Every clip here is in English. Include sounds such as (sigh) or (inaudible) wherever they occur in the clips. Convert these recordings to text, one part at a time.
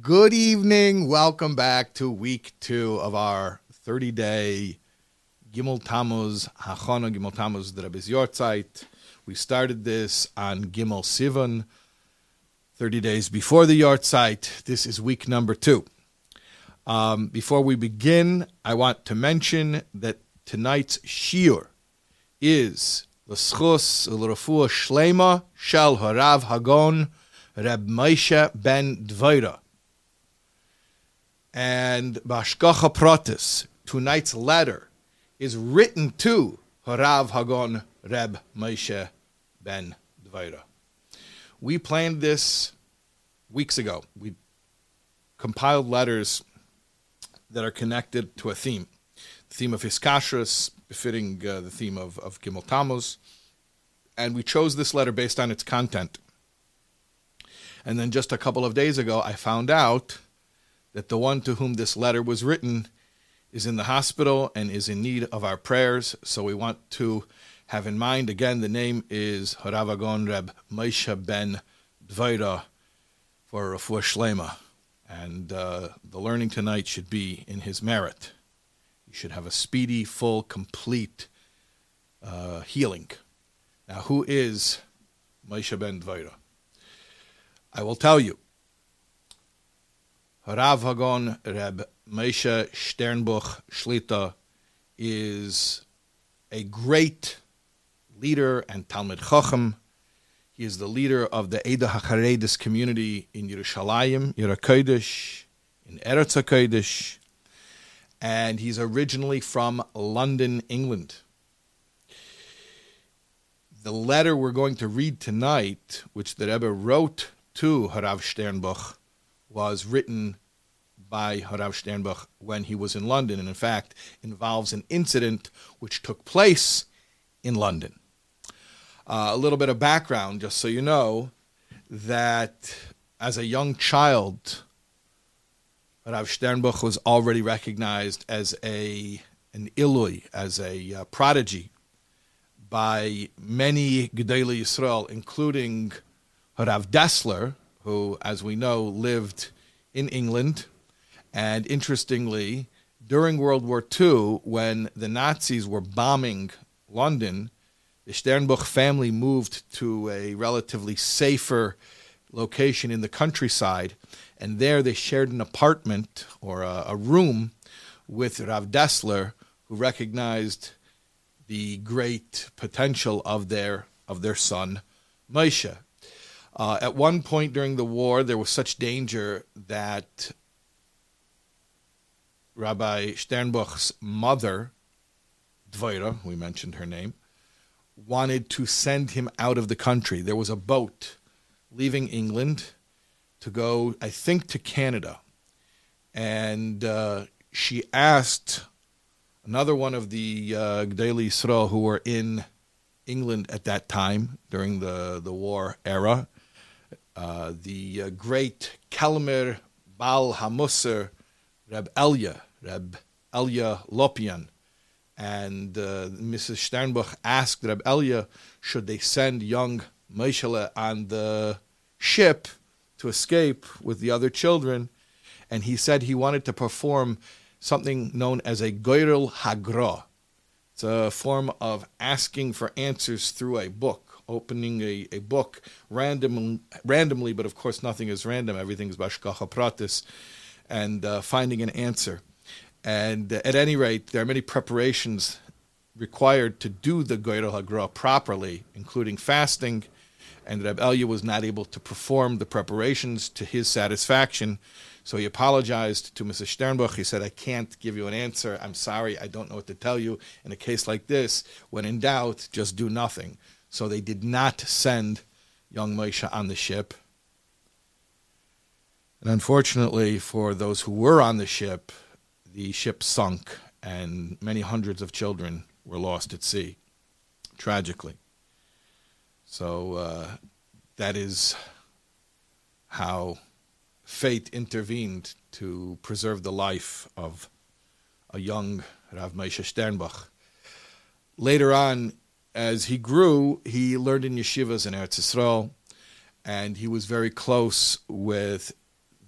Good evening. Welcome back to week two of our 30 day Gimel Tammuz, Hachana Gimel Tammuz Drebes Yortzeit. We started this on Gimel Sivan, 30 days before the Yortzeit. This is week number two. Um, before we begin, I want to mention that tonight's Shiur is L'schus L'rafua Shlema Shel Harav Hagon Reb Meisha ben Dvaira and Bashkacha Pratis, tonight's letter, is written to Harav Hagon Reb Moshe ben Dvaira. We planned this weeks ago. We compiled letters that are connected to a theme. The theme of Hiskashrus, befitting uh, the theme of, of Gimel Tammuz. And we chose this letter based on its content. And then just a couple of days ago, I found out that the one to whom this letter was written is in the hospital and is in need of our prayers. So we want to have in mind again the name is Haravagon Reb Moshe ben Dvaira for Rafua Shlema. And uh, the learning tonight should be in his merit. You should have a speedy, full, complete uh, healing. Now, who is Moshe ben Dvaira? I will tell you. Rav Hagon Reb Moshe Sternbuch Shlita is a great leader and Talmud Chacham. He is the leader of the Eda HaCharedis community in Yerushalayim, Yerakodesh, in Eretz HaKodesh, and he's originally from London, England. The letter we're going to read tonight, which the Rebbe wrote to Harav Sternbuch, was written by Harav Sternbuch when he was in London, and in fact involves an incident which took place in London. Uh, a little bit of background, just so you know, that as a young child, Harav Sternbuch was already recognized as a an Ilui, as a uh, prodigy, by many Gedali Yisrael, including Harav Dessler, who, as we know, lived in England. And interestingly, during World War II, when the Nazis were bombing London, the Sternbuch family moved to a relatively safer location in the countryside. And there they shared an apartment or a, a room with Rav Dessler, who recognized the great potential of their, of their son, Moshe. Uh, at one point during the war, there was such danger that Rabbi Sternbuch's mother, Dvaira, we mentioned her name, wanted to send him out of the country. There was a boat leaving England to go, I think, to Canada. And uh, she asked another one of the uh, Gdeli Yisrael who were in England at that time during the, the war era, uh, the uh, great Kalmer Bal Hamusser Reb Elia, Reb Elia Lopian. And uh, Mrs. Sternbuch asked Reb Elia, should they send young Meshele on the ship to escape with the other children? And he said he wanted to perform something known as a Goyrel Hagra. It's a form of asking for answers through a book opening a, a book random, randomly, but of course nothing is random. Everything is bashkacha pratis, and uh, finding an answer. And uh, at any rate, there are many preparations required to do the Goyrel Hagra properly, including fasting. And Reb Elia was not able to perform the preparations to his satisfaction. So he apologized to Mrs. Sternbuch. He said, I can't give you an answer. I'm sorry. I don't know what to tell you. In a case like this, when in doubt, just do nothing. So they did not send young Moshe on the ship. And unfortunately, for those who were on the ship, the ship sunk and many hundreds of children were lost at sea, tragically. So uh, that is how fate intervened to preserve the life of a young Rav Moshe Sternbuch. Later on, as he grew, he learned in yeshivas in Eretz Yisrael, and he was very close with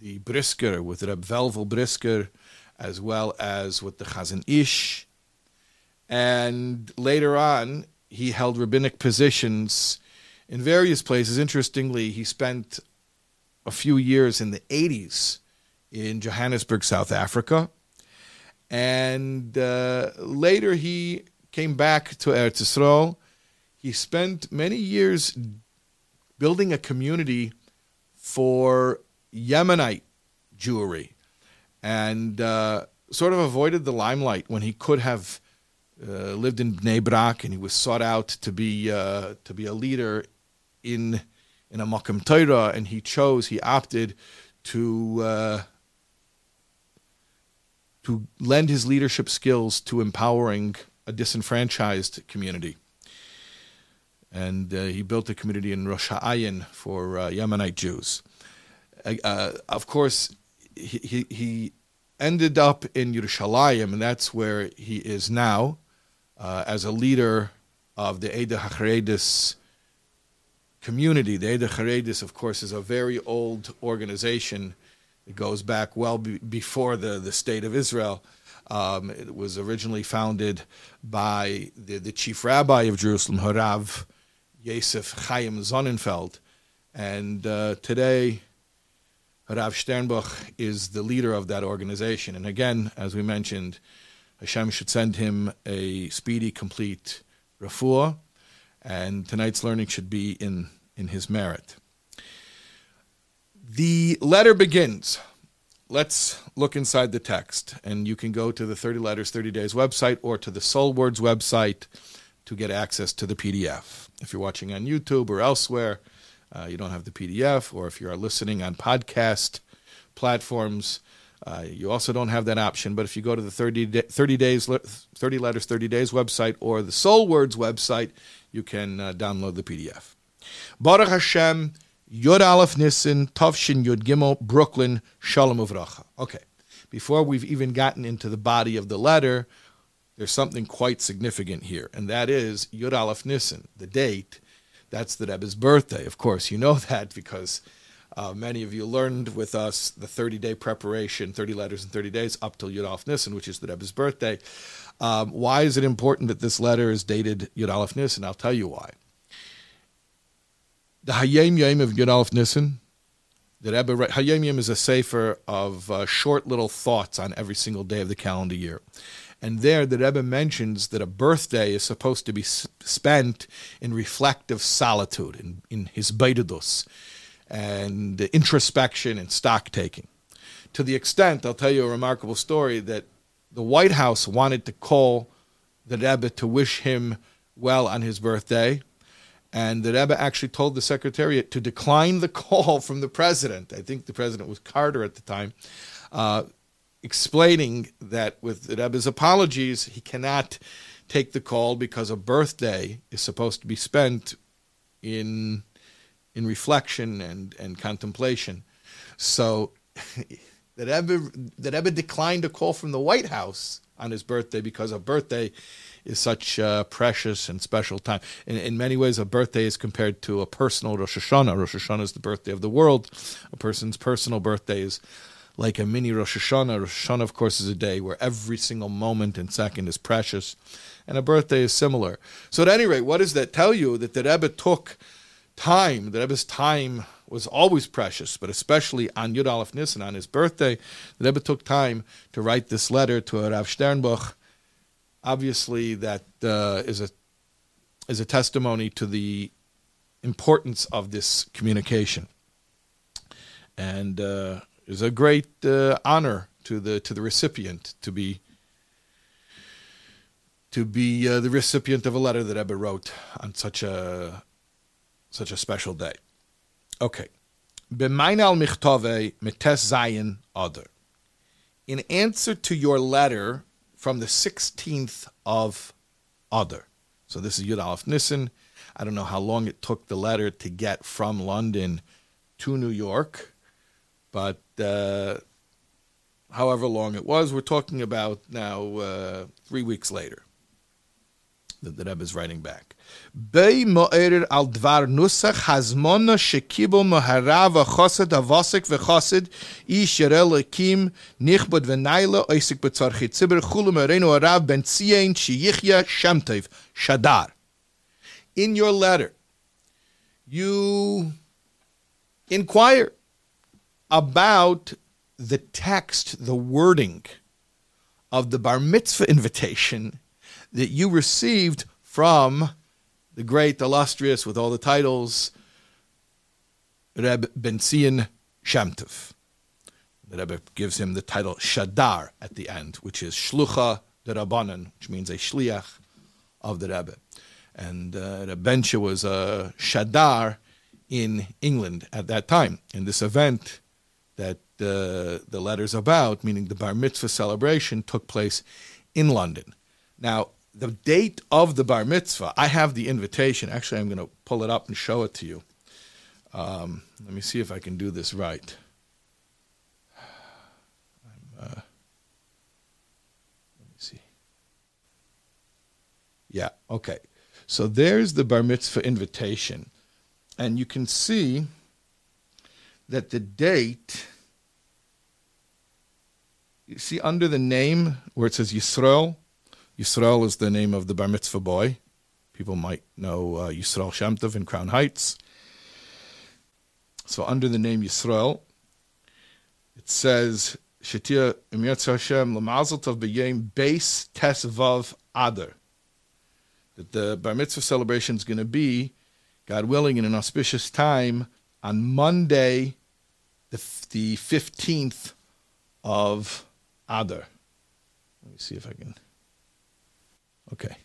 the Brisker, with Reb Velvel Brisker, as well as with the Chazon Ish. And later on, he held rabbinic positions in various places. Interestingly, he spent a few years in the 80s in Johannesburg, South Africa. And uh, later he came back to Eretz Yisrael. He spent many years building a community for Yemenite Jewry and uh, sort of avoided the limelight when he could have uh, lived in Bnei Brak and he was sought out to be uh, to be a leader in in a Makam Torah and he chose he opted to uh, to lend his leadership skills to empowering a disenfranchised community and uh, he built a community in Rosh Ha'ayin for uh, Yemenite Jews. Uh, uh, of course, he, he, he ended up in Yerushalayim, and that's where he is now uh, as a leader of the Eda HaCharedis community. The Eda HaCharedis, of course, is a very old organization. It goes back well be- before the, the state of Israel. Um, it was originally founded by the, the chief rabbi of Jerusalem, Harav Yosef Chaim Sonnenfeld. And uh, today, Rav Sternbuch is the leader of that organization. And again, as we mentioned, Hashem should send him a speedy, complete refuah, and tonight's learning should be in, in his merit. The letter begins. Let's look inside the text, and you can go to the 30 Letters, 30 Days website or to the Soul Words website to get access to the PDF. If you're watching on YouTube or elsewhere, uh, you don't have the PDF, or if you are listening on podcast platforms, uh, you also don't have that option. But if you go to the 30, day, 30 days, 30 letters, 30 days website or the Soul Words website, you can uh, download the PDF. Baruch Hashem, Yud Aleph Nissen, Tovshin Yud Gimel, Brooklyn, Shalom Uvracha. Okay, before we've even gotten into the body of the letter, there's something quite significant here, and that is Yud Aleph Nissen, the date. That's the Rebbe's birthday. Of course, you know (laughs) that because uh, many of you learned with us the 30 day preparation, 30 letters in 30 days, up till Yud Aleph Nissen, which is the Rebbe's birthday. Um, why is it important that this letter is dated Yud Aleph Nissen? I'll tell you why. The Hayom Yom of Yud Aleph Nissen, the Rebbe, Hayom Yom is a sefer of uh, short little thoughts on every single day of the calendar year. And there, the Rebbe mentions that a birthday is supposed to be spent in reflective solitude, in, in his beidudus, and introspection and stock taking. To the extent, I'll tell you a remarkable story, that the White House wanted to call the Rebbe to wish him well on his birthday. And the Rebbe actually told the Secretariat to decline the (laughs) call from the president. I think the president was Carter at the time. Uh, explaining that with the Rebbe's apologies, he cannot take the call because a birthday is supposed to be spent in in reflection and, and contemplation. So (laughs) that Rebbe, that Rebbe declined a call from the White House on his birthday because a birthday is such a precious and special time. In, in many ways, a birthday is compared to a personal Rosh Hashanah. Rosh Hashanah is the birthday of the world. A person's personal birthday is like a mini Rosh Hashanah. Rosh Hashanah, of course, is a day where every single moment and second is precious, and a birthday is similar. So, at any rate, what does that tell you? That the Rebbe took time, the Rebbe's time was always precious, but especially on Yud Aleph Nisan, on his birthday, the Rebbe took time to write this letter to Rav Sternbuch. Obviously, that uh, is a is a testimony to the importance of this communication. And uh, is a great uh, honor to the to the recipient to be to be uh, the recipient of a letter that Ebba wrote on such a such a special day. Okay. In answer to your letter from the 16th of Adar. So this is Yud Aleph Nissen. I don't know how long it took the letter to get from London to New York. But uh, however long it was, we're talking about now uh, three weeks later. that the Rebbe is writing back. Bei mo'erir al dvar nusach hazmona shekibo moharav chosed avosik v'chosed ish yerel ekim nichbod v'naila oisik b'tzarchi tzibir chulu merenu arav ben tziyin sheyichya shemtev shadar. In your letter, you inquire about the text, the wording of the bar mitzvah invitation that you received from the great, illustrious, with all the titles, Reb Ben Zion Shamtov. The Rebbe gives him the title Shadar at the end, which is Shlucha de Rabbanan, which means a shliach of the Rebbe. And uh, Rebbe was a Shadar in England at that time. In this event that uh, the letter's about, meaning the Bar Mitzvah celebration, took place in London. Now, the date of the bar mitzvah, I have the invitation. Actually, I'm going to pull it up and show it to you. Um, let me see if I can do this right. Uh, let me see. Yeah, okay. So there's the bar mitzvah invitation. And you can see that the date, you see under the name where it says Yisrael, Yisrael is the name of the bar mitzvah boy. People might know uh, Yisrael Shamtov in Crown Heights. So under the name Yisrael, it says Shetia Emirtz Hashem Lamazel Tov B'Yem Base Tesvav Adar. That the bar mitzvah celebration is going to be, God willing, in an auspicious time on Monday, the the fifteenth of Adar. Let me see if I can. Okay.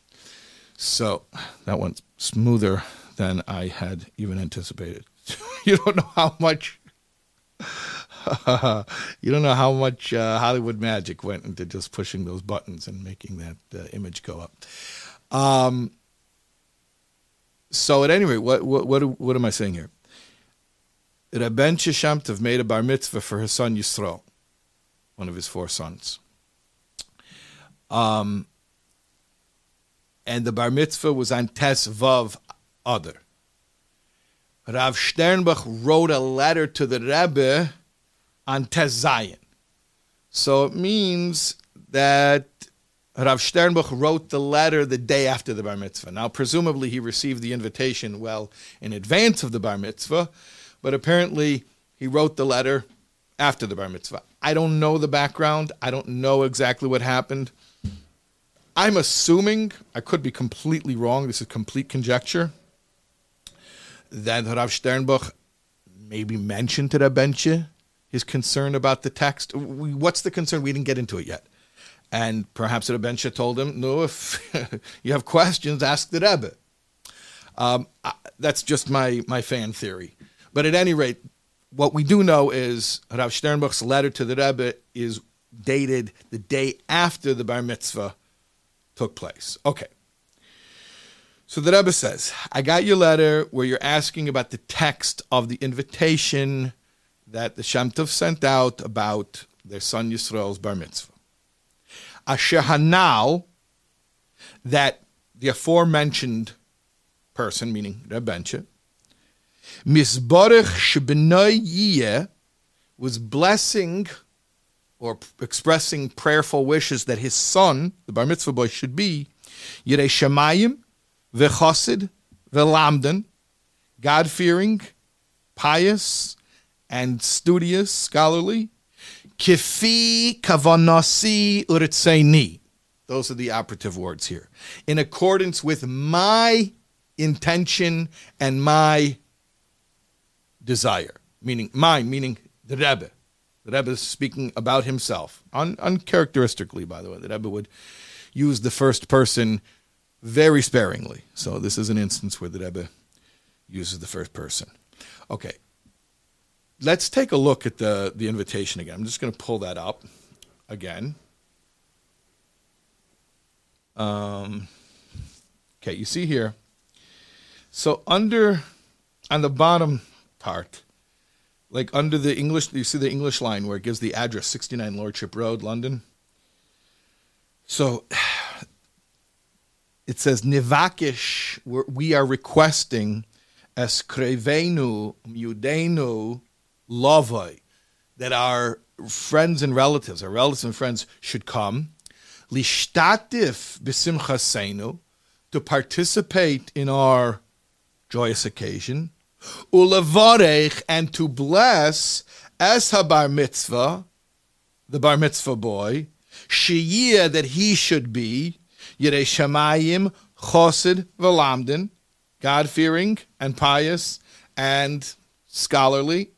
So that went smoother than I had even anticipated. (laughs) you don't know how much. (laughs) you don't know how much uh, Hollywood magic went into just pushing those buttons and making that uh, image go up. Um, so at any rate, what what what, what am I saying here? Rabben Shamtov made a bar mitzvah for his son Yisrael, one of his four sons. Um, and the bar mitzvah was on Tes Vav Adar. Rav Sternbuch wrote a letter to the Rebbe on Tes Zayin. So it means that Rav Sternbuch wrote the letter the day after the bar mitzvah. Now, presumably, he received the invitation well in advance of the bar mitzvah, but apparently he wrote the letter after the bar mitzvah. I don't know the background. I don't know exactly what happened. I'm assuming, I could be completely wrong, this is complete conjecture, that Rav Sternbuch maybe mentioned to Rabbenche his concern about the text. What's the concern? We didn't get into it yet. And perhaps Rabbenche told him, no, if (laughs) you have questions, ask the Rebbe. Um, that's just my, my fan theory. But at any rate, what we do know is Rav Sternbuch's letter to the Rebbe is dated the day after the bar mitzvah took place. Okay. So the Rebbe says, I got your letter where you're asking about the text of the invitation that the Shem sent out about their son Yisrael's bar mitzvah. Asher Hanal, that the aforementioned person, meaning Rebbenche, Misborech Shebenoy was blessing or expressing prayerful wishes that his son, the bar mitzvah boy, should be Yirei Shemayim, Vechosid, Velamden, God fearing, pious, and studious, scholarly. Kifi kavanasi uritzeini. Those are the operative words here. In accordance with my intention and my desire, meaning mine, meaning the Rebbe. The Rebbe is speaking about himself, un- uncharacteristically, by the way. The Rebbe would use the first person very sparingly. So this is an instance where the Rebbe uses the first person. Okay. Let's take a look at the, the invitation again. I'm just going to pull that up again. Um, okay, you see here. So under on the bottom part, like under the English, you see the English line where it gives the address 69 Lordship Road, London. So (sighs) it says nivakish. We are requesting es krevenu mudenu lovai that our friends and relatives, our relatives and friends, should come lishtatif b'simchaseinu to participate in our joyous occasion, ulevarech and to bless as habar mitzvah, the bar mitzvah boy, shiyah that he should be yirei shamayim chosid v'lamdin, God fearing and pious and scholarly.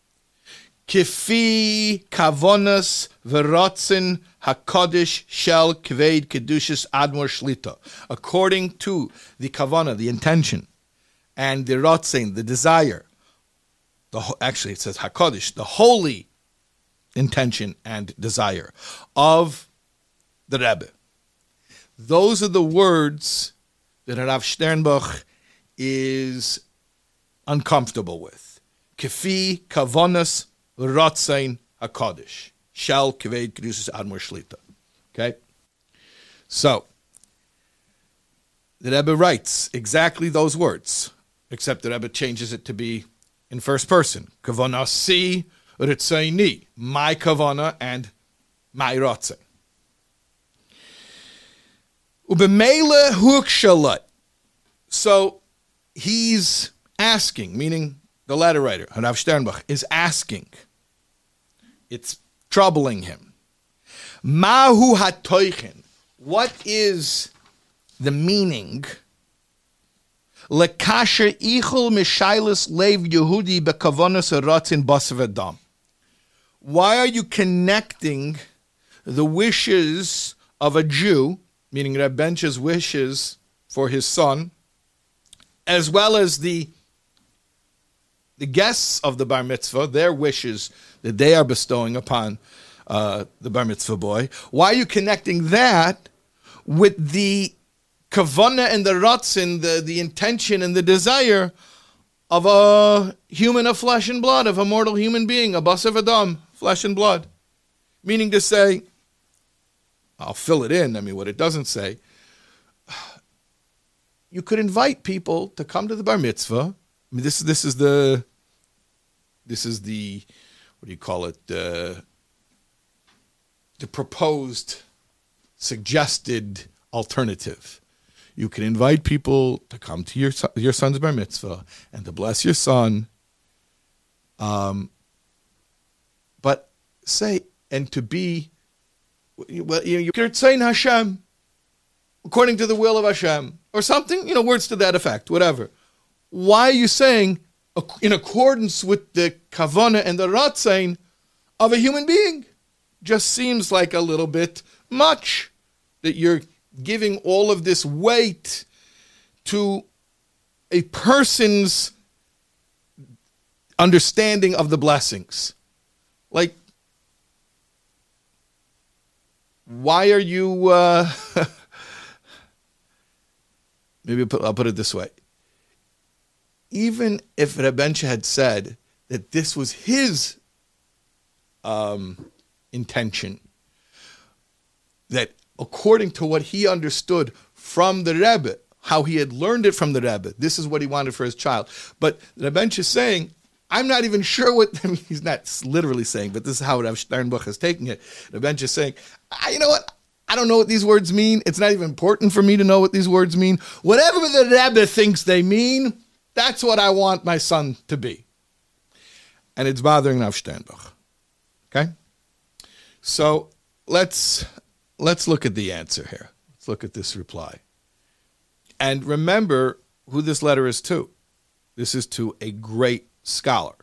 Kifi kavonas v'rotzin hakodesh shel kved kedushas admor shlita, according to the kavana, the intention, and the rotzin, the desire. The actually it says hakodesh, the holy intention and desire of the Rebbe. Those are the words that Rav Sternbuch is uncomfortable with. Kefi kavonas rotzain hakadosh shall kaved kedusas admor shlita. Okay, so the Rebbe writes exactly those words, except the Rebbe changes it to be in first person. Kavanasi ritzaini, my kavana and my rotzain. Ubemele hukshalat. So he's asking, meaning the letter writer, Rav Sternbuch, is asking. It's troubling him. Mahu hatoichin. What is the meaning? Lekasher ichul lev Yehudi Why are you connecting the wishes of a Jew, meaning Rebbench's wishes for his son, as well as the the guests of the bar mitzvah, their wishes that they are bestowing upon uh, the bar mitzvah boy. Why are you connecting that with the kavana and the ratzin, the, the intention and the desire of a human of flesh and blood, of a mortal human being, a basav adam, flesh and blood? Meaning to say, I'll fill it in. I mean, what it doesn't say you could invite people to come to the bar mitzvah. I mean, this this is the this is the what do you call it? Uh, the proposed, suggested alternative. You can invite people to come to your your son's bar mitzvah and to bless your son. Um, but say and to be, well, you, you can say Hashem according to the will of Hashem or something, you know, words to that effect, whatever. Why are you saying in accordance with the kavana and the ratzain of a human being? Just seems like a little bit much that you're giving all of this weight to a person's understanding of the blessings. Like, why are you? Uh, (laughs) maybe I'll put it this way. Even if Rebensha had said that this was his um, intention, that according to what he understood from the Rebbe, how he had learned it from the Rebbe, this is what he wanted for his child. But Rebensha is saying, I'm not even sure what (laughs) I mean, he's not literally saying, but this is how Rav Sternbuch is taking it. Rebensha is saying, you know what? I don't know what these words mean. It's not even important for me to know what these words mean. Whatever the Rebbe thinks they mean, that's what I want my son to be. And it's bothering Rav Sternbuch. Okay? So let's let's look at the answer here. Let's look at this reply. And remember who this letter is to. This is to a great scholar.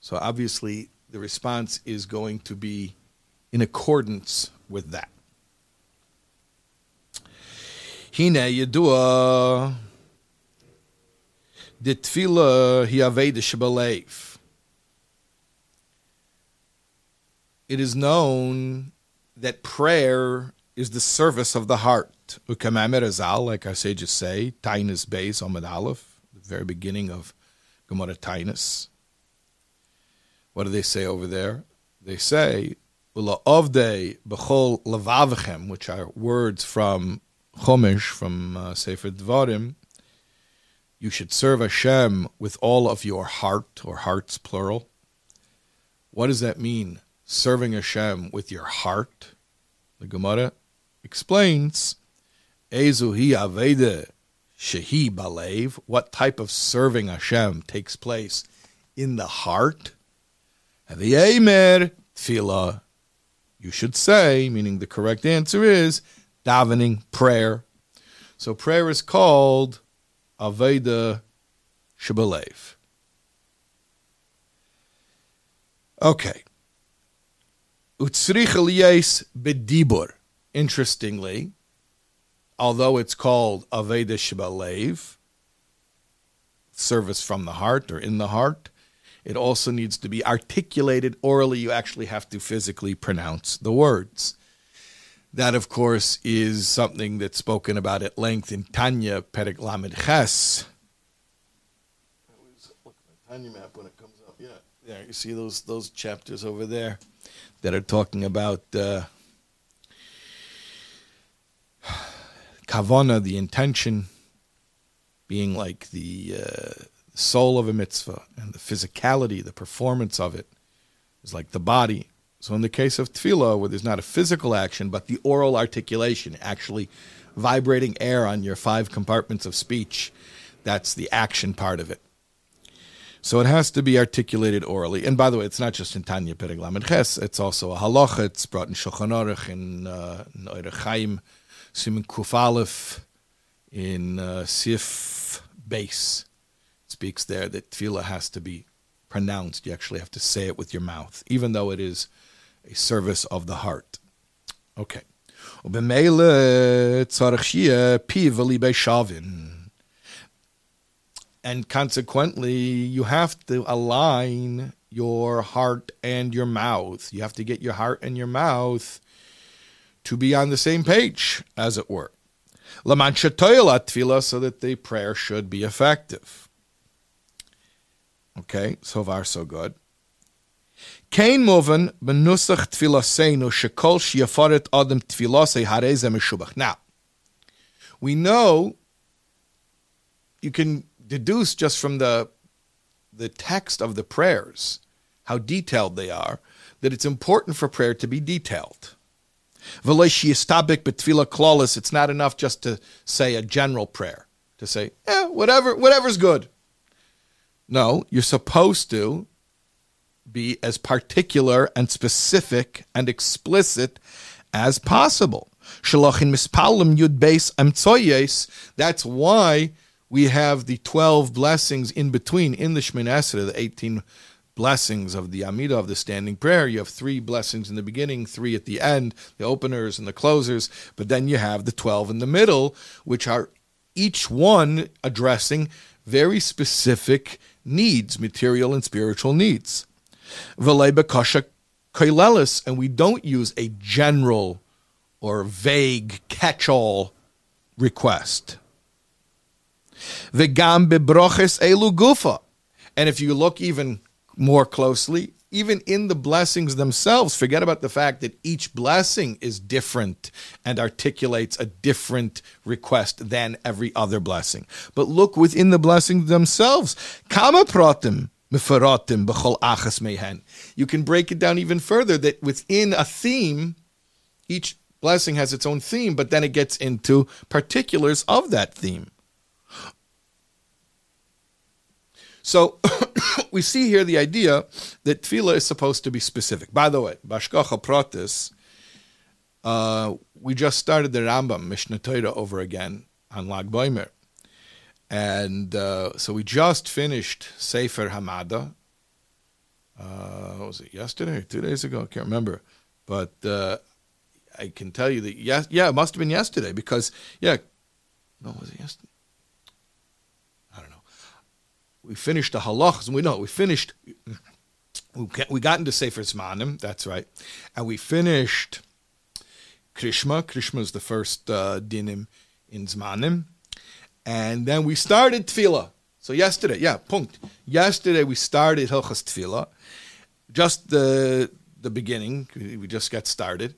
So obviously, the response is going to be in accordance with that. Hine Yedua. The tefillah he. It is known that prayer is the service of the heart. Like our sages say, Tainus Beis Omid Aleph, the very beginning of Gemara Tainus. What do they say over there? They say, Ula Lavavichem, which are words from Chumash from uh, Sefer Dvarim, you should serve Hashem with all of your heart, or hearts plural. What does that mean? Serving Hashem with your heart? The Gemara explains, Ezuhi Avede Shehi Balev. What type of serving Hashem takes place in the heart? And the Eimer Tefillah. You should say, meaning the correct answer is davening, prayer. So prayer is called Aveda Shibalev. Okay. Bedibur. Interestingly, although it's called Aveda Shibalev, service from the heart or in the heart, it also needs to be articulated orally. You actually have to physically pronounce the words. That, of course, is something that's spoken about at length in Tanya Perek Lamed Ches. I always look at my Tanya map when it comes up. Yeah, there you see those those chapters over there that are talking about uh, (sighs) kavana, the intention, being like the uh, soul of a mitzvah, and the physicality, the performance of it is like the body. So in the case of tefillah, where there's not a physical action, but the oral articulation, actually vibrating air on your five compartments of speech, that's the action part of it. So it has to be articulated orally. And by the way, it's not just in Tanya Perek Lamed Ches, it's also a halacha. It's brought in Shulchan Aruch, in, uh, in Chaim, Simon in uh, Sif Base. It speaks there that tefillah has to be pronounced. You actually have to say it with your mouth, even though it is a service of the heart. Okay. And consequently, you have to align your heart and your mouth. You have to get your heart and your mouth to be on the same page, as it were. so that the prayer should be effective. Okay, so far so good. Kein moven benusach tfilasenu shekol shiafaret adam tfilase hareze meshubach. Now, we know you can deduce just from the the text of the prayers how detailed they are that it's important for prayer to be detailed. It's not enough just to say a general prayer, to say, yeah, whatever, whatever's good. No, you're supposed to be as particular and specific and explicit as possible. That's why we have the 12 blessings in between in the Shemin Esrei, the 18 blessings of the Amidah of the standing prayer. You have three blessings in the beginning, three at the end, the openers and the closers, but then you have the 12 in the middle, which are each one addressing very specific needs, material and spiritual needs and we don't use a general or vague catch-all request. V'gam bebroches elu gufa. And if you look even more closely, even in the blessings themselves, forget about the fact that each blessing is different and articulates a different request than every other blessing. But look within the blessings themselves. Kama pratim you can break it down even further that within a theme, each blessing has its own theme, but then it gets into particulars of that theme. So (coughs) we see here the idea that tefillah is supposed to be specific. By the way, Bashkacha Pratis, uh, we just started the Rambam Mishnah Torah over again on Lag Boimer. And uh, so we just finished Sefer Hamada. Uh, was it yesterday or two days ago? I can't remember. But uh, I can tell you that, yes, yeah, it must have been yesterday because, yeah, no, was it yesterday? We finished the halachas, we know we finished, we got into Sefer Zmanim, that's right. And we finished Krishma. Krishma is the first uh, dinim in Zmanim. And then we started tefillah. So yesterday, yeah, punkt. Yesterday we started Hilchas Tefillah. Just the the beginning, we just got started.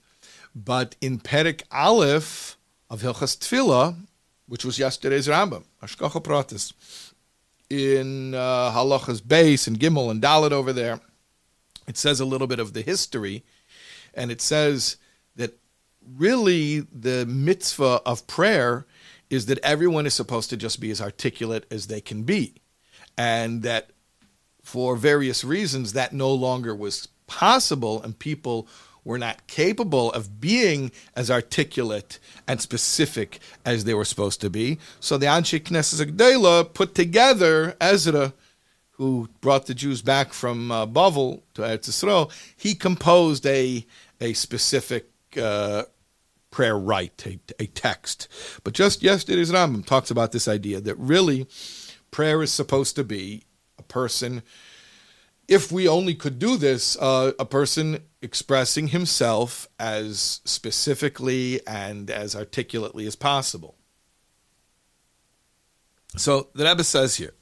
But in Perek Aleph, of Hilchas Tefillah, which was yesterday's Rambam, Ashkacha Pratis, in uh, Halachas Base and Gimel and Dalit over there, it says a little bit of the history, and it says that really the mitzvah of prayer is that everyone is supposed to just be as articulate as they can be, and that for various reasons that no longer was possible, and people were not capable of being as articulate and specific as they were supposed to be. So the Anshe Knesset Agdela put together Ezra, who brought the Jews back from uh, Bavel to Eretz Yisrael. He composed a a specific uh, prayer rite, a, a text. But just yesterday's Rambam talks about this idea that really prayer is supposed to be a person if we only could do this, uh, a person expressing himself as specifically and as articulately as possible. So the Rebbe says here,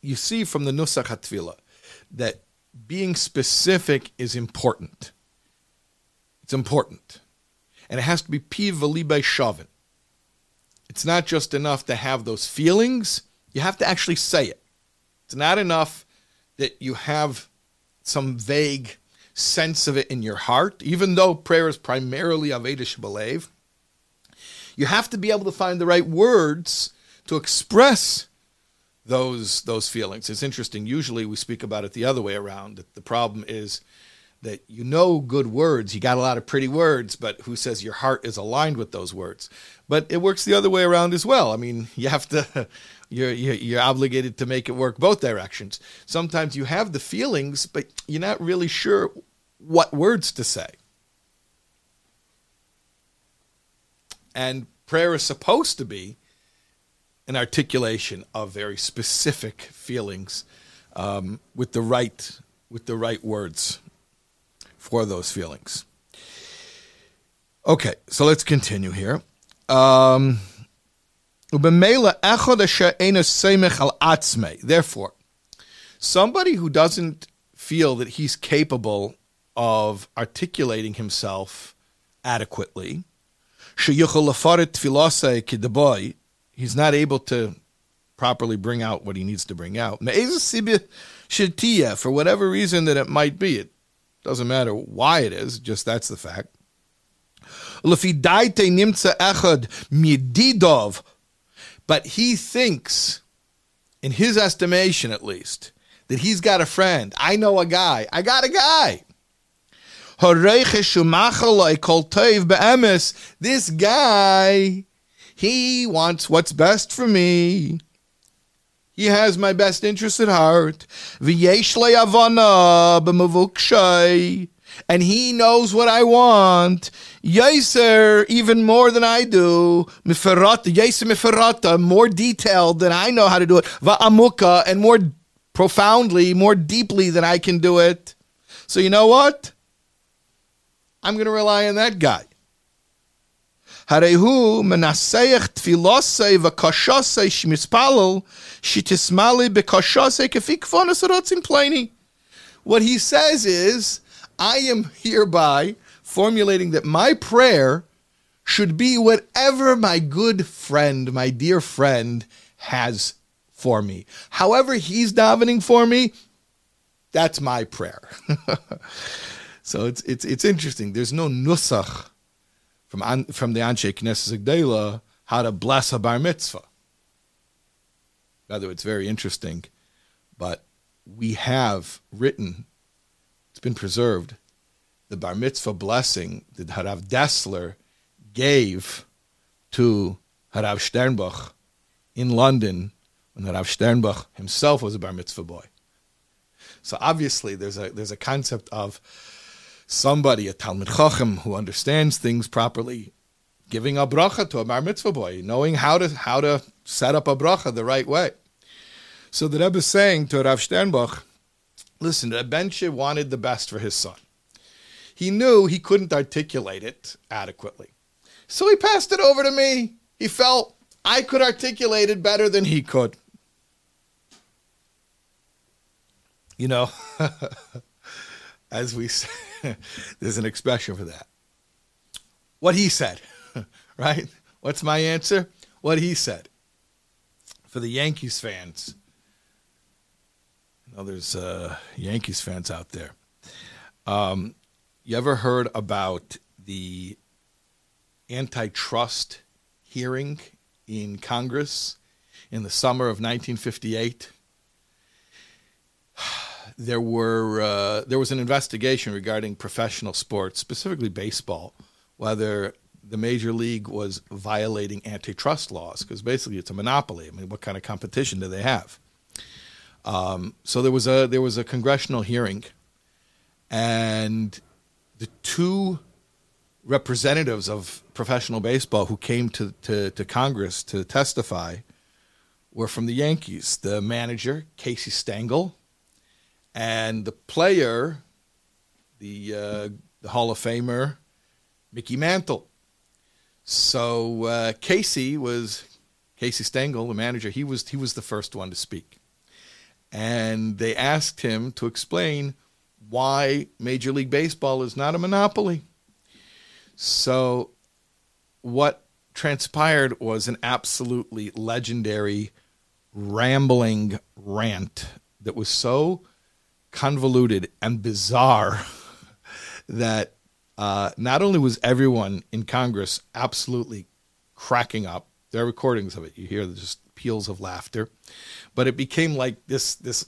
you see from the Nusach HaTfilah that being specific is important. It's important. And it has to be piv v'libay shavin. It's not just enough to have those feelings, you have to actually say it. It's not enough that you have some vague sense of it in your heart, even though prayer is primarily Avedish Belev. You have to be able to find the right words to express those those feelings. It's interesting. Usually we speak about it the other way around. The problem is that you know good words, you got a lot of pretty words, but who says your heart is aligned with those words? But it works the other way around as well. I mean, you have to you're, you're obligated to make it work both directions. Sometimes you have the feelings, but you're not really sure what words to say. And prayer is supposed to be an articulation of very specific feelings um, with the right with the right words for those feelings. Okay, so let's continue here. Um, Therefore, somebody who doesn't feel that he's capable of articulating himself adequately, he's not able to properly bring out what he needs to bring out. For whatever reason that it might be, it doesn't matter why it is, just that's the fact. But he thinks, in his estimation at least, that he's got a friend. I know a guy. I got a guy. This guy, he wants what's best for me. He has my best interest at heart. And he knows what I want. Yaser even more than I do. Miferata, Yaser miferata, more detailed than I know how to do it. Va'amuka, and more profoundly, more deeply than I can do it. So you know what? I'm going to rely on that guy. Harehu menaseich tfilosei v'kashosei shmispalel shitismali bekashosei kefi kvonos rotzim pleni. What he says is, I am hereby formulating that my prayer should be whatever my good friend, my dear friend, has for me. However, he's davening for me, that's my prayer. (laughs) so it's it's it's interesting. There's no nusach from from the Anshe Knesset Gdela how to bless a bar mitzvah. Rather, it's very interesting, but we have written, it's been preserved, the bar mitzvah blessing that Harav Dessler gave to Harav Sternbuch in London when Harav Sternbuch himself was a bar mitzvah boy. So obviously, there's a there's a concept of somebody, a Talmud Chacham, who understands things properly, giving a bracha to a bar mitzvah boy, knowing how to how to set up a bracha the right way. So the Rebbe is saying to Rav Sternbuch, listen, Rebbe wanted the best for his son. He knew he couldn't articulate it adequately. So he passed it over to me. He felt I could articulate it better than he could. You know, (laughs) as we say, (laughs) there's an expression for that. What he said. (laughs) right? What's my answer? What he said. For the Yankees fans, I know there's uh, Yankees fans out there. Um, you ever heard about the antitrust hearing in Congress in the summer of 1958? (sighs) There were uh, there was an investigation regarding professional sports, specifically baseball, whether the major league was violating antitrust laws because basically it's a monopoly. I mean, what kind of competition do they have? Um, so there was a there was a congressional hearing, and the two representatives of professional baseball who came to, to, to Congress to testify were from the Yankees. The manager, Casey Stengel, and the player, the, uh, the Hall of Famer, Mickey Mantle. So uh, Casey was Casey Stengel, the manager. He was he was the first one to speak, and they asked him to explain why Major League Baseball is not a monopoly. So, what transpired was an absolutely legendary, rambling rant that was so convoluted and bizarre (laughs) that uh, not only was everyone in Congress absolutely cracking up, there are recordings of it. You hear just peals of laughter, but it became like this this.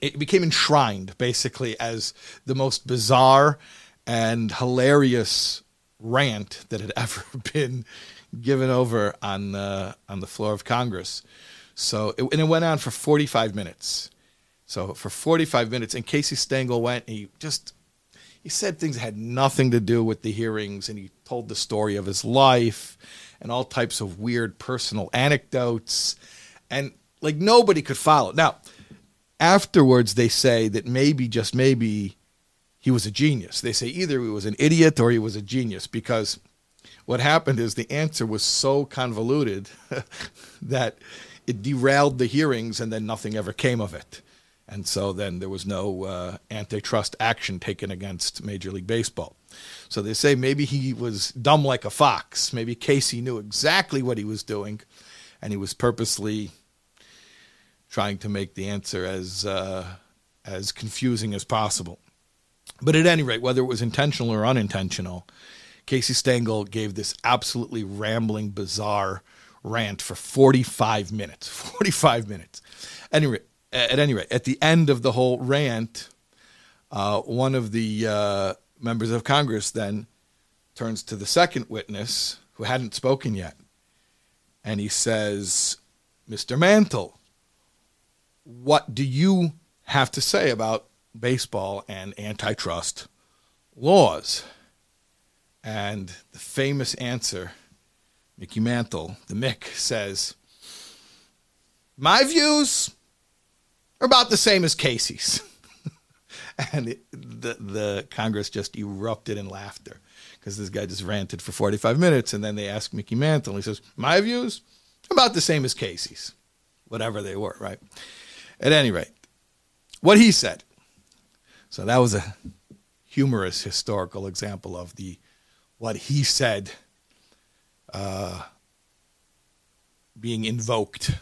It became enshrined basically as the most bizarre and hilarious rant that had (laughs) ever been given over on uh, on the floor of Congress. So it, and it went on for 45 minutes. So for 45 minutes, and Casey Stengel went. he just he said things that had nothing to do with the hearings, and he told the story of his life and all types of weird personal anecdotes, and like nobody could follow. Now, afterwards, they say that maybe just maybe he was a genius. They say either he was an idiot or he was a genius because what happened is the answer was so convoluted (laughs) that it derailed the hearings and then nothing ever came of it. And so then there was no uh, antitrust action taken against Major League Baseball. So they say maybe he was dumb like a fox. Maybe Casey knew exactly what he was doing and he was purposely trying to make the answer as, uh, as confusing as possible. But at any rate, whether it was intentional or unintentional, Casey Stengel gave this absolutely rambling, bizarre rant for 45 minutes. (laughs) 45 minutes. Anyway, at any rate, at the end of the whole rant, uh, one of the uh, members of Congress then turns to the second witness who hadn't spoken yet. And he says, Mr. Mantle, what do you have to say about baseball and antitrust laws. And the famous answer, Mickey Mantle, the Mick, says, My views are about the same as Casey's. (laughs) and it, the, the Congress just erupted in laughter because this guy just ranted for 45 minutes. And then they asked Mickey Mantle, and he says, My views about the same as Casey's, whatever they were, right? At any rate, what he said so that was a humorous historical example of the what he said uh, being invoked.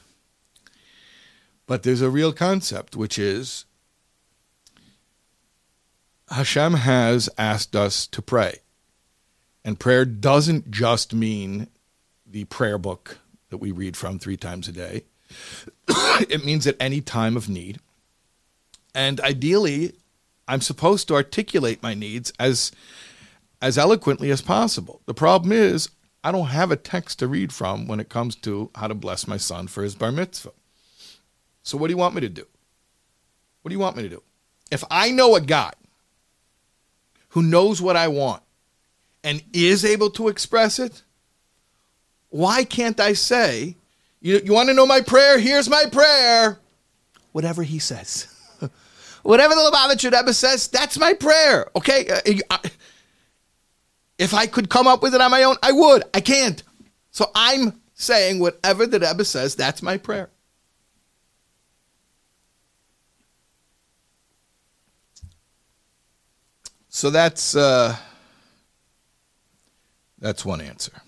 But there's a real concept, which is Hashem has asked us to pray. And prayer doesn't just mean the prayer book that we read from three times a day, (coughs) it means at any time of need. And ideally, I'm supposed to articulate my needs as as eloquently as possible. The problem is I don't have a text to read from when it comes to how to bless my son for his bar mitzvah. So what do you want me to do? What do you want me to do? If I know a guy who knows what I want and is able to express it, why can't I say, you, you want to know my prayer? Here's my prayer. Whatever he says. (laughs) Whatever the Lubavitcher Rebbe says, that's my prayer. Okay? Uh, if I could come up with it on my own, I would. I can't. So I'm saying whatever the Rebbe says, that's my prayer. So that's uh, That's one answer.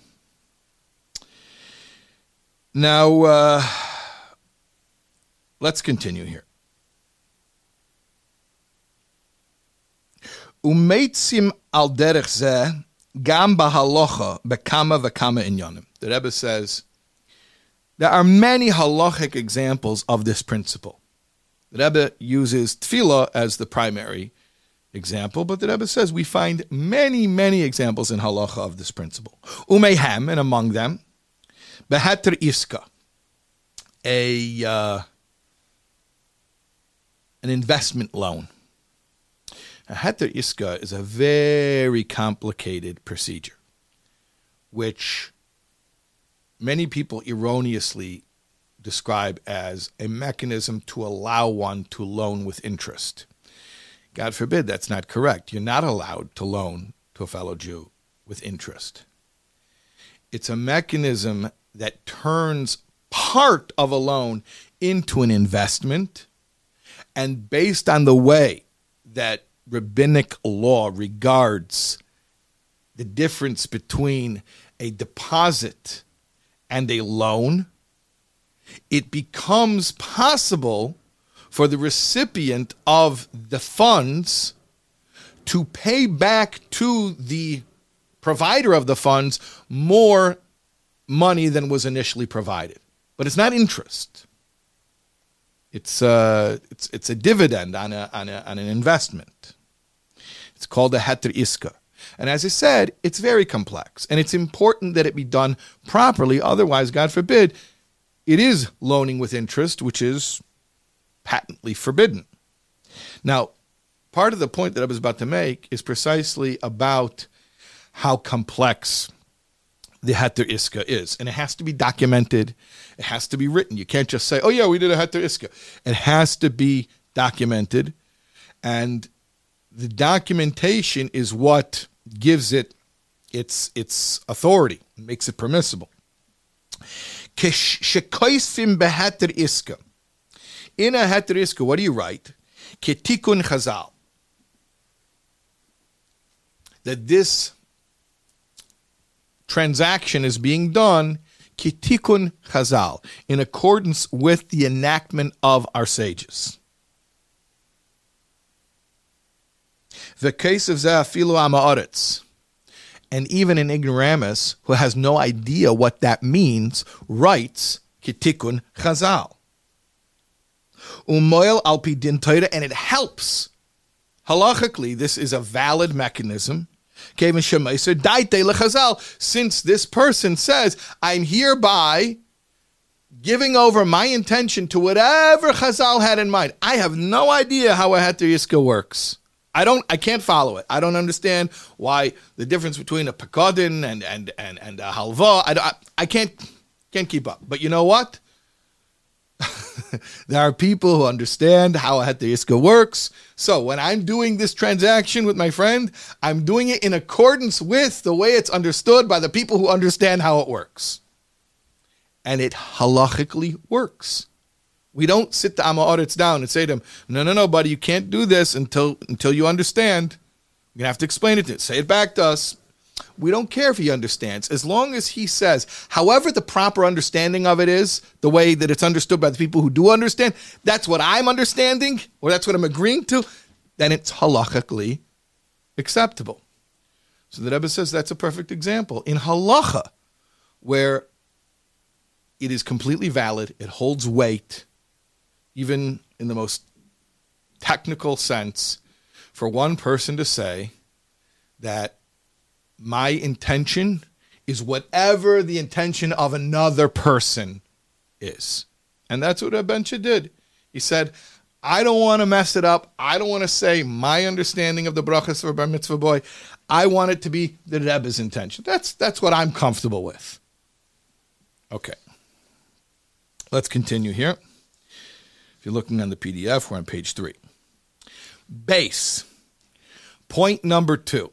Now, uh, let's continue here. Umeitzim al derech zeh gam bahalocha bekama v'kama inyanim. The Rebbe says there are many halachic examples of this principle. The Rebbe uses tefillah as the primary example, but the Rebbe says we find many, many examples in halacha of this principle. Umehem, and among them, beheter iska, a uh, an investment loan. A iska is a very complicated procedure, which many people erroneously describe as a mechanism to allow one to loan with interest. God forbid that's not correct. You're not allowed to loan to a fellow Jew with interest. It's a mechanism that turns part of a loan into an investment. And based on the way that rabbinic law regards the difference between a deposit and a loan, it becomes possible for the recipient of the funds to pay back to the provider of the funds more money than was initially provided. But it's not interest. It's, uh, it's, it's a dividend on, a, on, a, on an investment. It's called a heter iska. And as I said, it's very complex. And it's important that it be done properly. Otherwise, God forbid, it is loaning with interest, which is patently forbidden. Now, part of the point that I was about to make is precisely about how complex the Heter Iska is. And it has to be documented, it has to be written. You can't just say, oh, yeah, we did a Heter Iska. It has to be documented. And the documentation is what gives it its, its authority, makes it permissible. Iska. In a heteriska, what do you write? Ketikun chazal. That this transaction is being done kitikun chazal in accordance with the enactment of our sages. The case of Zafilu Amaretz, and even an ignoramus who has no idea what that means, writes kitikun chazal umoil al din and it helps. Halachically, this is a valid mechanism. Since this person says, I'm hereby giving over my intention to whatever Chazal had in mind. I have no idea how a Heter Yiska works. I don't. I can't follow it. I don't understand why the difference between a pekodin and and and and a halva. I, I, I can't can't keep up. But you know what? (laughs) there are people who understand how a heter works. So when I'm doing this transaction with my friend, I'm doing it in accordance with the way it's understood by the people who understand how it works. And it halachically works. We don't sit the Amaretz down and say to them, no, no, no, buddy, you can't do this until until you understand. You're gonna have to explain it to Say it back to us. We don't care if he understands, as long as he says, however, the proper understanding of it is, the way that it's understood by the people who do understand, that's what I'm understanding, or that's what I'm agreeing to, then it's halachically acceptable. So the Rebbe says that's a perfect example. In halacha, where it is completely valid, it holds weight, even in the most technical sense, for one person to say that my intention is whatever the intention of another person is. And that's what Abencha did. He said, I don't want to mess it up. I don't want to say my understanding of the brachas for bar mitzvah boy. I want it to be the Rebbe's intention. That's that's what I'm comfortable with. Okay. Let's continue here. If you're looking on the PDF, we're on page three. Base. Point number two.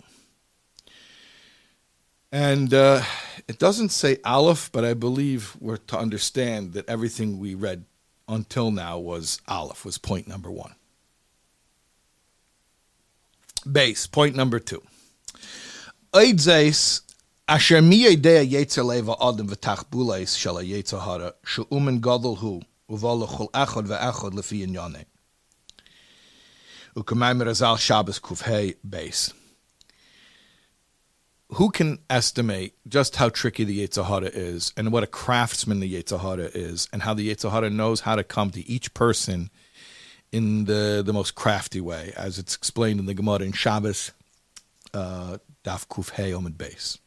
And uh, it doesn't say Aleph, but I believe we're to understand that everything we read until now was Aleph, was point number one. Base, point number two. Asher she'umen gadol hu Shabbos Kufhei base. Who can estimate just how tricky the Yetzer Hara is and what a craftsman the Yetzer Hara is and how the Yetzer Hara knows how to come to each person in the, the most crafty way, as it's explained in the Gemara in Shabbos, uh, Daf Kuf Hey Omid Base.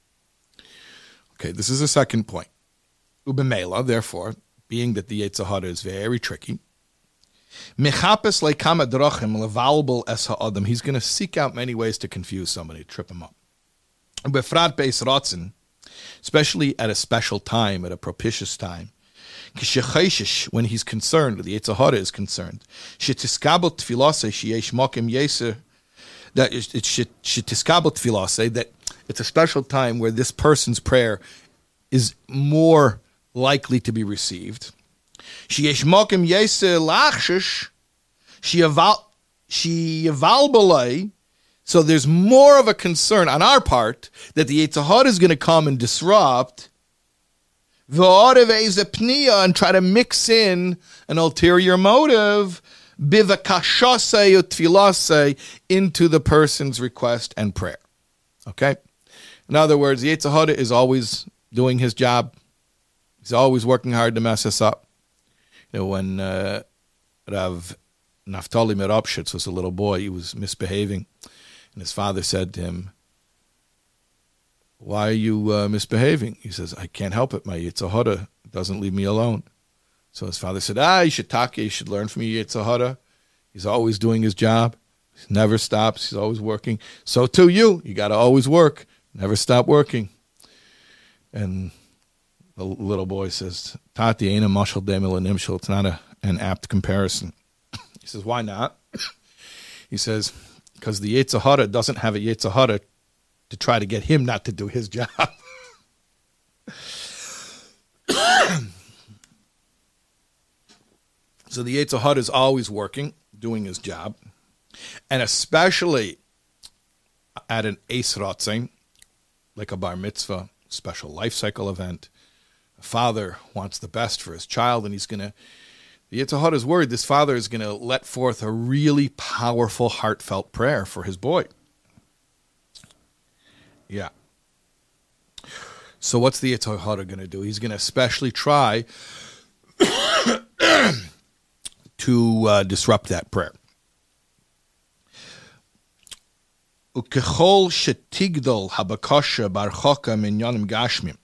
Okay, this is the second point. Ubemela, therefore, being that the Yetzer Hara is very tricky, Mechapes drachim levalbel es ha'adam. He's going to seek out many ways to confuse somebody, trip him up. Befrat beis rotzen, especially at a special time, at a propitious time. When he's concerned, the Yetzer Hara is concerned. That shetiskabel tfilase that it's a special time where this person's prayer is more likely to be received. Sheyesh mokim yeser lachshish. She eval so there's more of a concern on our part that the Yetzer Hara is going to come and disrupt the Oreveza and try to mix in an ulterior motive into the person's request and prayer. Okay? In other words, the Yetzer Hara is always doing his job. He's always working hard to mess us up. You know, when uh, Rav Naftali Meropshitz was a little boy, he was misbehaving and his father said to him, Why are you uh, misbehaving? He says, I can't help it. My Yetzer Hara doesn't leave me alone. So his father said, Ah, you should talk, you should learn from your Yetzer Hara. He's always doing his job. He never stops. He's always working. So too you. You got to always work. Never stop working. And the little boy says, Tati ain't a mushal demil and imshal. It's not a, an apt comparison. (coughs) He says, Why not? (coughs) he says, because the Yetzer Hara doesn't have a Yetzer Hara to try to get him not to do his job. (laughs) so the Yetzer Hara is always working, doing his job, and especially at an Ace like a bar mitzvah, special life cycle event. A father wants the best for his child, and he's going to Yetzer Hara is worried this father is going to let forth a really powerful, heartfelt prayer for his boy. Yeah. So what's the Yetzer Hara going to do? He's going to especially try (coughs) to uh, disrupt that prayer. Ukechol shetigdol habakasha barchoka minyanim gashmim.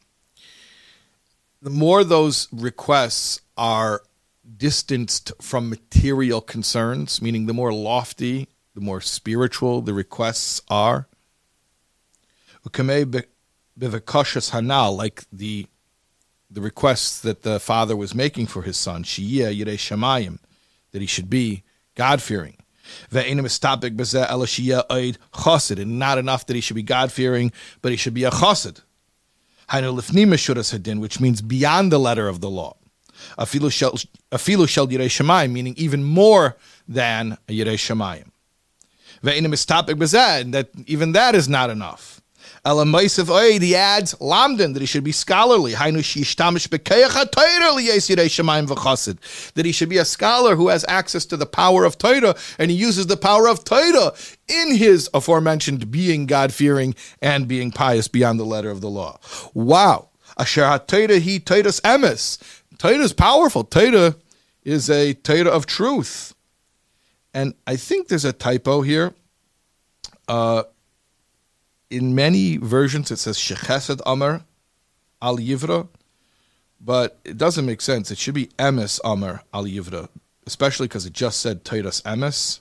The more those requests are distanced from material concerns, meaning the more lofty, the more spiritual the requests are. Hanal, like the the requests that the father was making for his son, that he should be God fearing. And not enough that he should be God fearing, but he should be a chassid. Which means beyond the letter of the law afilu shel afilu shel meaning even more than a shemayim. Ve'inim istapik bezed, that even that is not enough. Elamaisiv oid, he adds lamden that he should be scholarly. Hainu shishtamish bekeach shemayim v'chasid. That he should be a scholar who has access to the power of Torah, and he uses the power of Torah in his aforementioned being God fearing and being pious beyond the letter of the law. Wow. Asher ha-Torah he Torah's emes. Torah is powerful. Torah is a Torah of truth. And I think there's a typo here. Uh, in many versions, it says Shechesed Amar Al Yivra, but it doesn't make sense. It should be Emes Amar Al Yivra, especially because it just said Torah's Emes,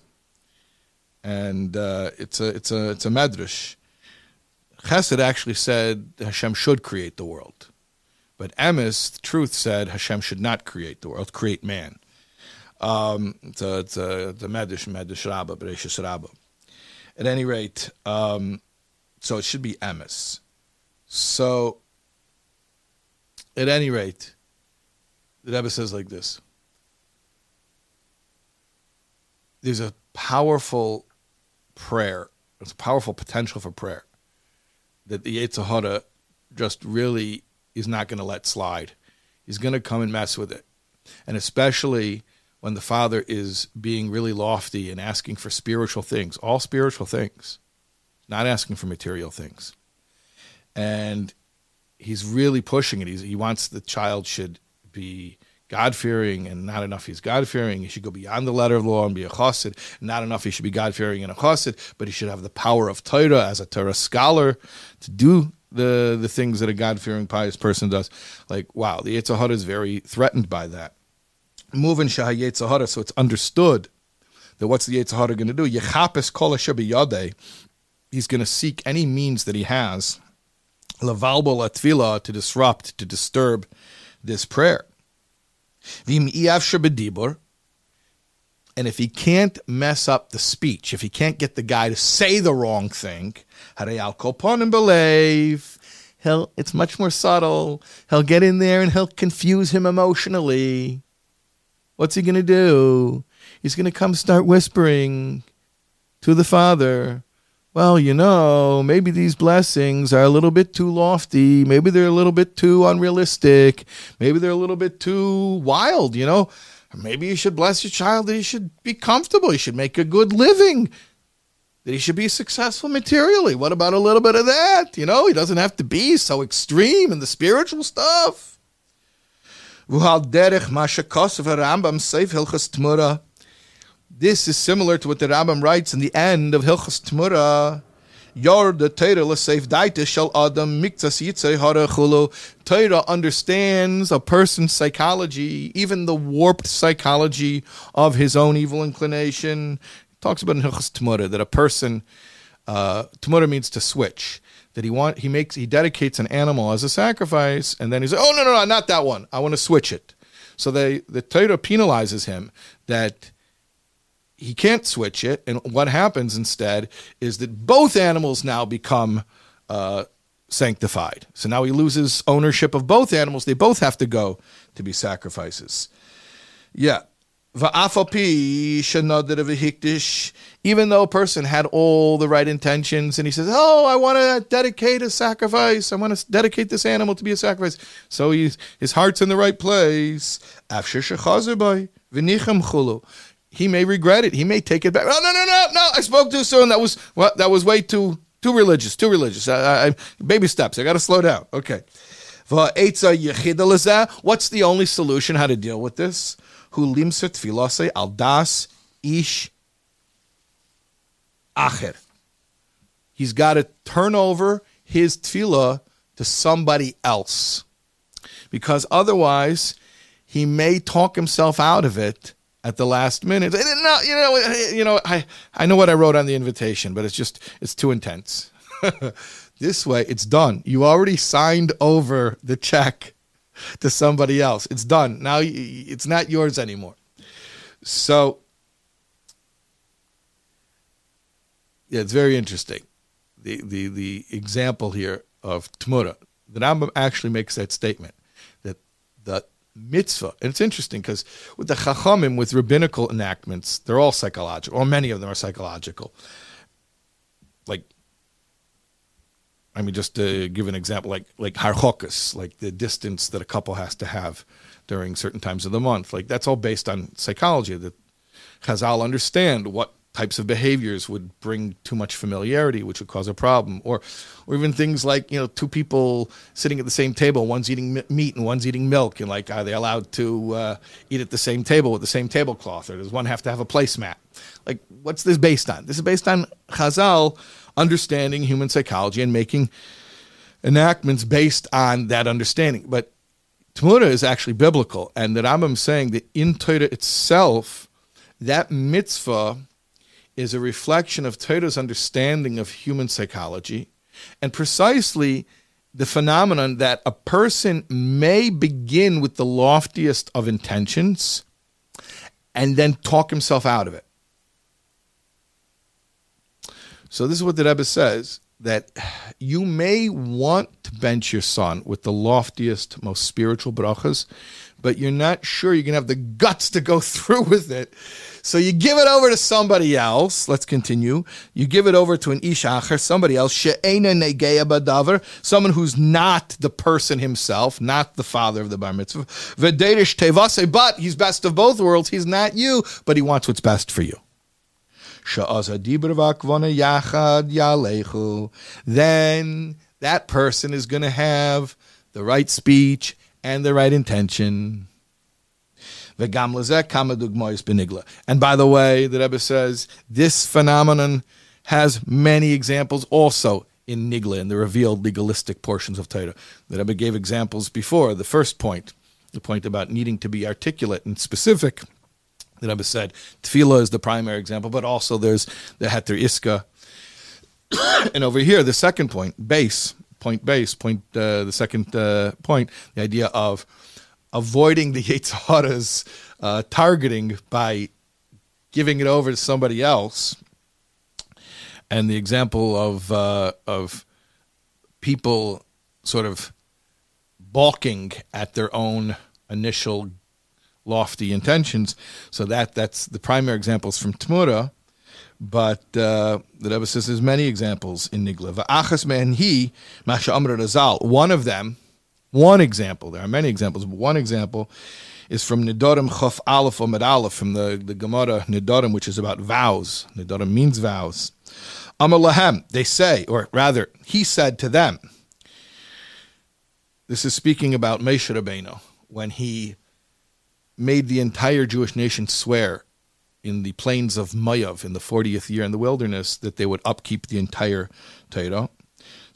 and uh, it's a it's a it's a medrash. Chesed actually said Hashem should create the world. But Emes, truth said Hashem should not create the world, create man. Um, it's a, it's a, the Medrash, Medrash Rabbah, Rabbah. At any rate, um, so it should be Emes. So, at any rate, the Rebbe says like this. There's a powerful prayer, there's a powerful potential for prayer that the Yetzer Hara just really is not going to let slide. He's going to come and mess with it. And especially when the father is being really lofty and asking for spiritual things, all spiritual things, not asking for material things. And he's really pushing it. He's, he wants the child should be God fearing and not enough he's God fearing. He should go beyond the letter of the law and be a chassid. Not enough he should be God fearing and a chassid, but he should have the power of Torah as a Torah scholar to do the the things that a God fearing pious person does. Like wow, the Yetzer Hara is very threatened by that. Moving Shah Yetzer so it's understood that what's the Yetzer Hara going to do? Yechapes kol. He's going to seek any means that he has, lavalbo latfila to disrupt, to disturb this prayer. Vim and if he can't mess up the speech, if he can't get the guy to say the wrong thing, he'll it's much more subtle. He'll get in there and he'll confuse him emotionally. What's he gonna do? He's gonna come start whispering to the father. Well, you know, maybe these blessings are a little bit too lofty. Maybe they're a little bit too unrealistic. Maybe they're a little bit too wild, you know? Maybe you should bless your child that he should be comfortable, he should make a good living, that he should be successful materially. What about a little bit of that? You know, he doesn't have to be so extreme in the spiritual stuff. This is similar to what the Rambam writes in the end of Hilchas Tmura. Yor the Torah l'seif daita shel adam miktas yitzay hara chulu. Torah understands a person's psychology, even the warped psychology of his own evil inclination. Talks about in Tmura that a person, uh, means to switch. That he want he makes he dedicates an animal as a sacrifice, and then he's like, oh no no no not that one. I want to switch it. So they the Torah penalizes him that he can't switch it. And what happens instead is that both animals now become uh, sanctified. So now he loses ownership of both animals. They both have to go to be sacrifices. Yeah. Even though a person had all the right intentions and he says, Oh, I want to dedicate a sacrifice. I want to dedicate this animal to be a sacrifice. So he's, his heart's in the right place he may regret it. He may take it back. Oh, no, no, no, no! I spoke too soon. That was what? That was way too too religious. Too religious. I, I, baby steps. I got to slow down. Okay. What's the only solution how to deal with this? Who limsut filose al das ish acher. He's got to turn over his tefillah to somebody else, because otherwise he may talk himself out of it at the last minute. No, you know, you know, I, I know what I wrote on the invitation, but it's just it's too intense. (laughs) this way, it's done. You already signed over the check to somebody else. It's done. Now it's not yours anymore. So, yeah, it's very interesting. The the the example here of Tmura. The Rambam actually makes that statement that the mitzvah. And it's interesting because with the chachamim, with rabbinical enactments, they're all psychological, or many of them are psychological. Like, I mean, just to give an example, like like harchokas, like the distance that a couple has to have during certain times of the month. Like that's all based on psychology. That Chazal understand what types of behaviors would bring too much familiarity, which would cause a problem, or, or even things like you know two people sitting at the same table, one's eating meat and one's eating milk, and like are they allowed to uh, eat at the same table with the same tablecloth, or does one have to have a placemat? Like, what's this based on? This is based on Chazal understanding human psychology and making enactments based on that understanding, but. Tmura is actually biblical, and that Rambam saying that in Torah itself, that mitzvah is a reflection of Torah's understanding of human psychology and precisely the phenomenon that a person may begin with the loftiest of intentions and then talk himself out of it. So this is what the Rebbe says that you may want to bench your son with the loftiest, most spiritual brachas, but you're not sure you're going to have the guts to go (laughs) through with it. So you give it over to somebody else. Let's continue. You give it over to an ishacher, somebody else, she'ena negeya badavar, someone who's not the person himself, not the father of the bar mitzvah. V'derish tevase, but he's best of both worlds. He's not you, but he wants what's best for you. Then that person is going to have the right speech and the right intention. And by the way, the Rebbe says this phenomenon has many examples also in Nigla, in the revealed legalistic portions of Torah. The Rebbe gave examples before. The first point, the point about needing to be articulate and specific. The Rebbe said tefillah is the primary example, but also there's the heter iska. (coughs) and over here, the second point, base, point base, point, uh, the second uh, point, the idea of avoiding the (laughs) Yetzer Hara's uh, targeting by giving it over to somebody else. And the example of uh, of people sort of balking at their own initial lofty intentions. So that that's the primary examples from Tmura. But uh, the Rebbe says there's many examples in Nigla. Va'achas he masha amr. One of them one example, there are many examples, but one example is from Nidorim Chof Aleph Omid Aleph, from the, the Gemara Nidorim, which is about vows. Nidorim means vows. Amar Lahem, they say, or rather, he said to them, this is speaking about Moshe Rabbeinu, when he made the entire Jewish nation swear in the plains of Moav in the 40th year in the wilderness that they would upkeep the entire Torah.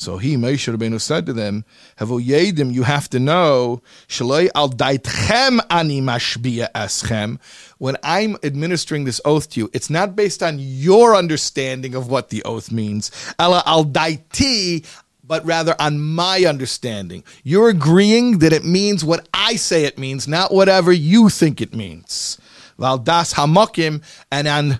So he, Moshe Rabbeinu, said to them, Yedim, you have to know, Shaloi al daitchem ani mashbiya eschem. When I'm administering this oath to you, it's not based on your understanding of what the oath means. Al daiti, but rather on my understanding. You're agreeing that it means what I say it means, not whatever you think it means. Val das and on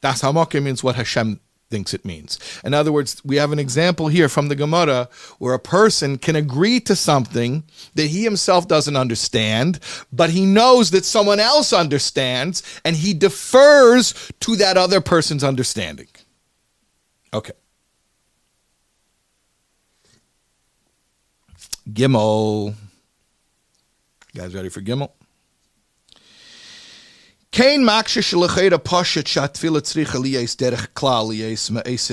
das hamokim means what Hashem thinks it means. In other words, we have an example here from the Gemara where a person can agree to something that he himself doesn't understand, but he knows that someone else understands, and he defers to that other person's understanding. Okay. Gimel. You guys ready for Gimel? Kein makshe tefillah tzricha liyes derech klal liyes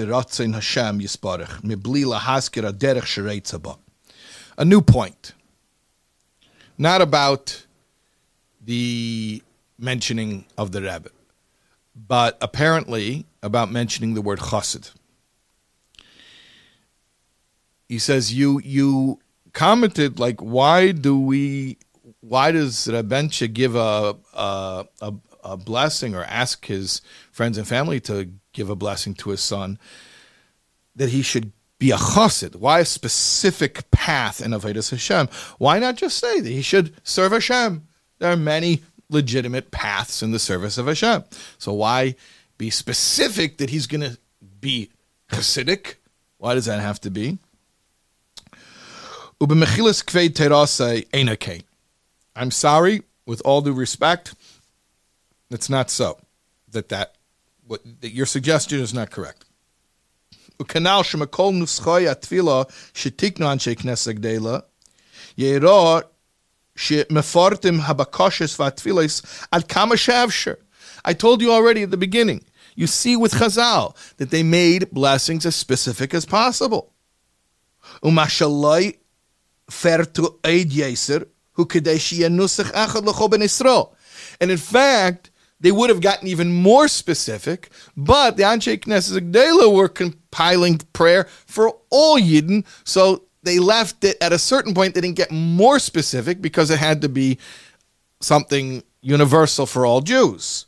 ratzin Hashem derech. A new point. Not about the mentioning of the Rebbe, but apparently about mentioning the word chassid. He says, you, you commented, like, why do we why does Rebensha give a, a, a, a blessing or ask his friends and family to give a blessing to his son, that he should be a chassid. Why a specific path in Avodas Hashem? Why not just say that he should serve Hashem? There are many legitimate paths in the service of Hashem. So why be specific that he's going to be chassidic? Why does that have to be? I'm sorry, with all due respect, it's not so. That that what that your suggestion is not correct. וכנ"ל שמכל נוסחי התפילה שתיקנו אנשי כנסת גדלה, יראה שמפורטים הבקושס והתפילס עד כמה שאפשר. I told you already at the beginning. You see with Chazal that they made blessings as specific as possible. Umashalai fertu eid yeser, hu kadeshi nusach echad lecho ben Israel. And in fact, they would have gotten even more specific, but the Anshe Knesset Gdela were compiling prayer for all Yidden, so they left it at a certain point. They didn't get more specific because it had to be something universal for all Jews.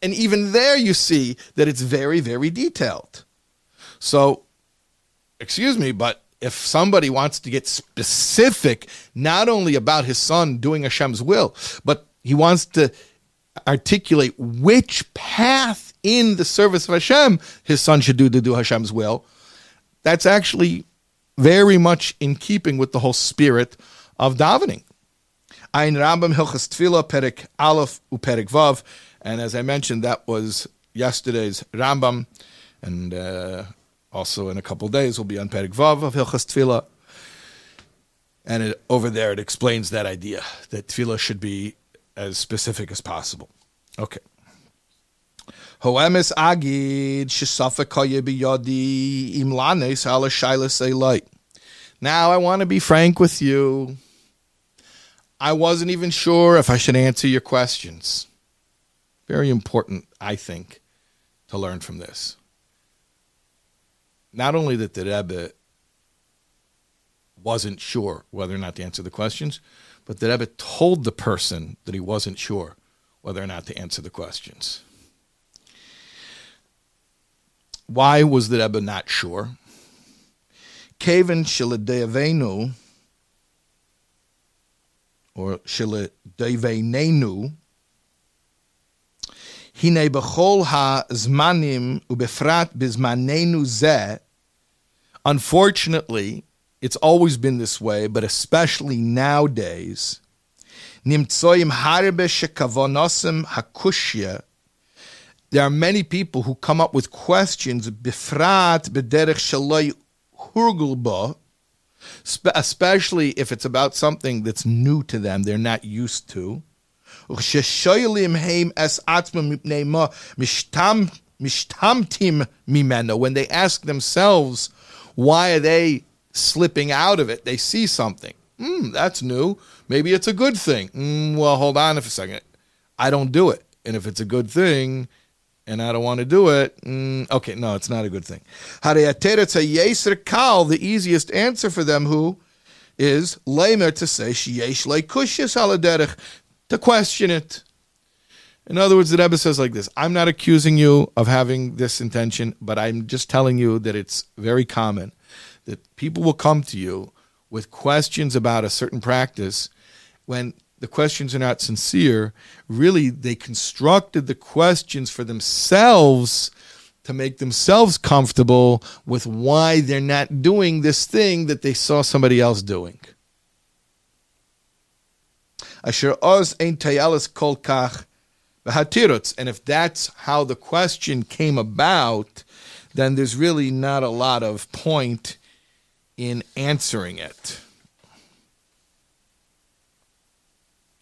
And even there you see that it's very, very detailed. So, excuse me, but if somebody wants to get specific, not only about his son doing Hashem's will, but he wants to articulate which path in the service of Hashem his son should do to do Hashem's will, that's actually very much in keeping with the whole spirit of davening. Ein Rambam Hilchas Tefillah Perik Aleph Uperik Vav, and as I mentioned, that was yesterday's Rambam, and uh, also in a couple days will be on Perik Vav of Hilchas Tefillah. And it, over there, it explains that idea that tefillah should be as specific as possible. Okay. Hoemis agid biyadi ala shailas Now I want to be frank with you. I wasn't even sure if I should answer your questions. Very important, I think, to learn from this. Not only that the Rebbe wasn't sure whether or not to answer the questions, but the Rebbe told the person that he wasn't sure whether or not to answer the questions. Why was the Rebbe not sure? Kaven shiladevenu, or shiladevenenu, hine bechol ha-zmanim ubefrat bizmanenu zeh, unfortunately, it's always been this way, but especially nowadays, harbe shekavonosim hakushya, there are many people who come up with questions, bifrat bederech shaloi hurgulba, especially if it's about something that's new to them, they're not used to. When they ask themselves, why are they slipping out of it? They see something. Mm, that's new. Maybe it's a good thing. Mm, well, hold on for a second. I don't do it. And if it's a good thing, and I don't want to do it, mm, okay, no, it's not a good thing. The easiest answer for them who is to say aladerech to question it. In other words, the Rebbe says like this: I'm not accusing you of having this intention, but I'm just telling you that it's very common that people will come to you with questions about a certain practice when the questions are not sincere. Really, they constructed the questions for themselves to make themselves comfortable with why they're not doing this thing that they saw somebody else doing. Asher oz ein tayalis kol kach and if that's how the question came about, then there's really not a lot of point in answering it.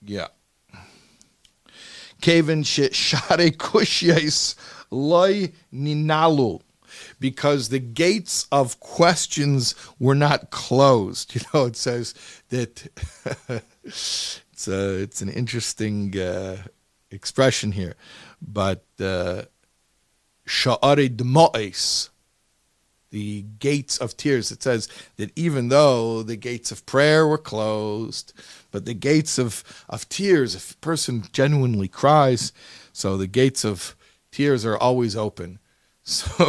Yeah. Kevin share kushyes loy ninalu because the gates of questions were not closed. (laughs) You know, it says that (laughs) it's a, it's an interesting uh, expression here, but sha'are uh, the gates of tears. It says that even though the gates of prayer were closed, but the gates of, of tears, if a person genuinely cries, so the gates of tears are always open. (laughs) So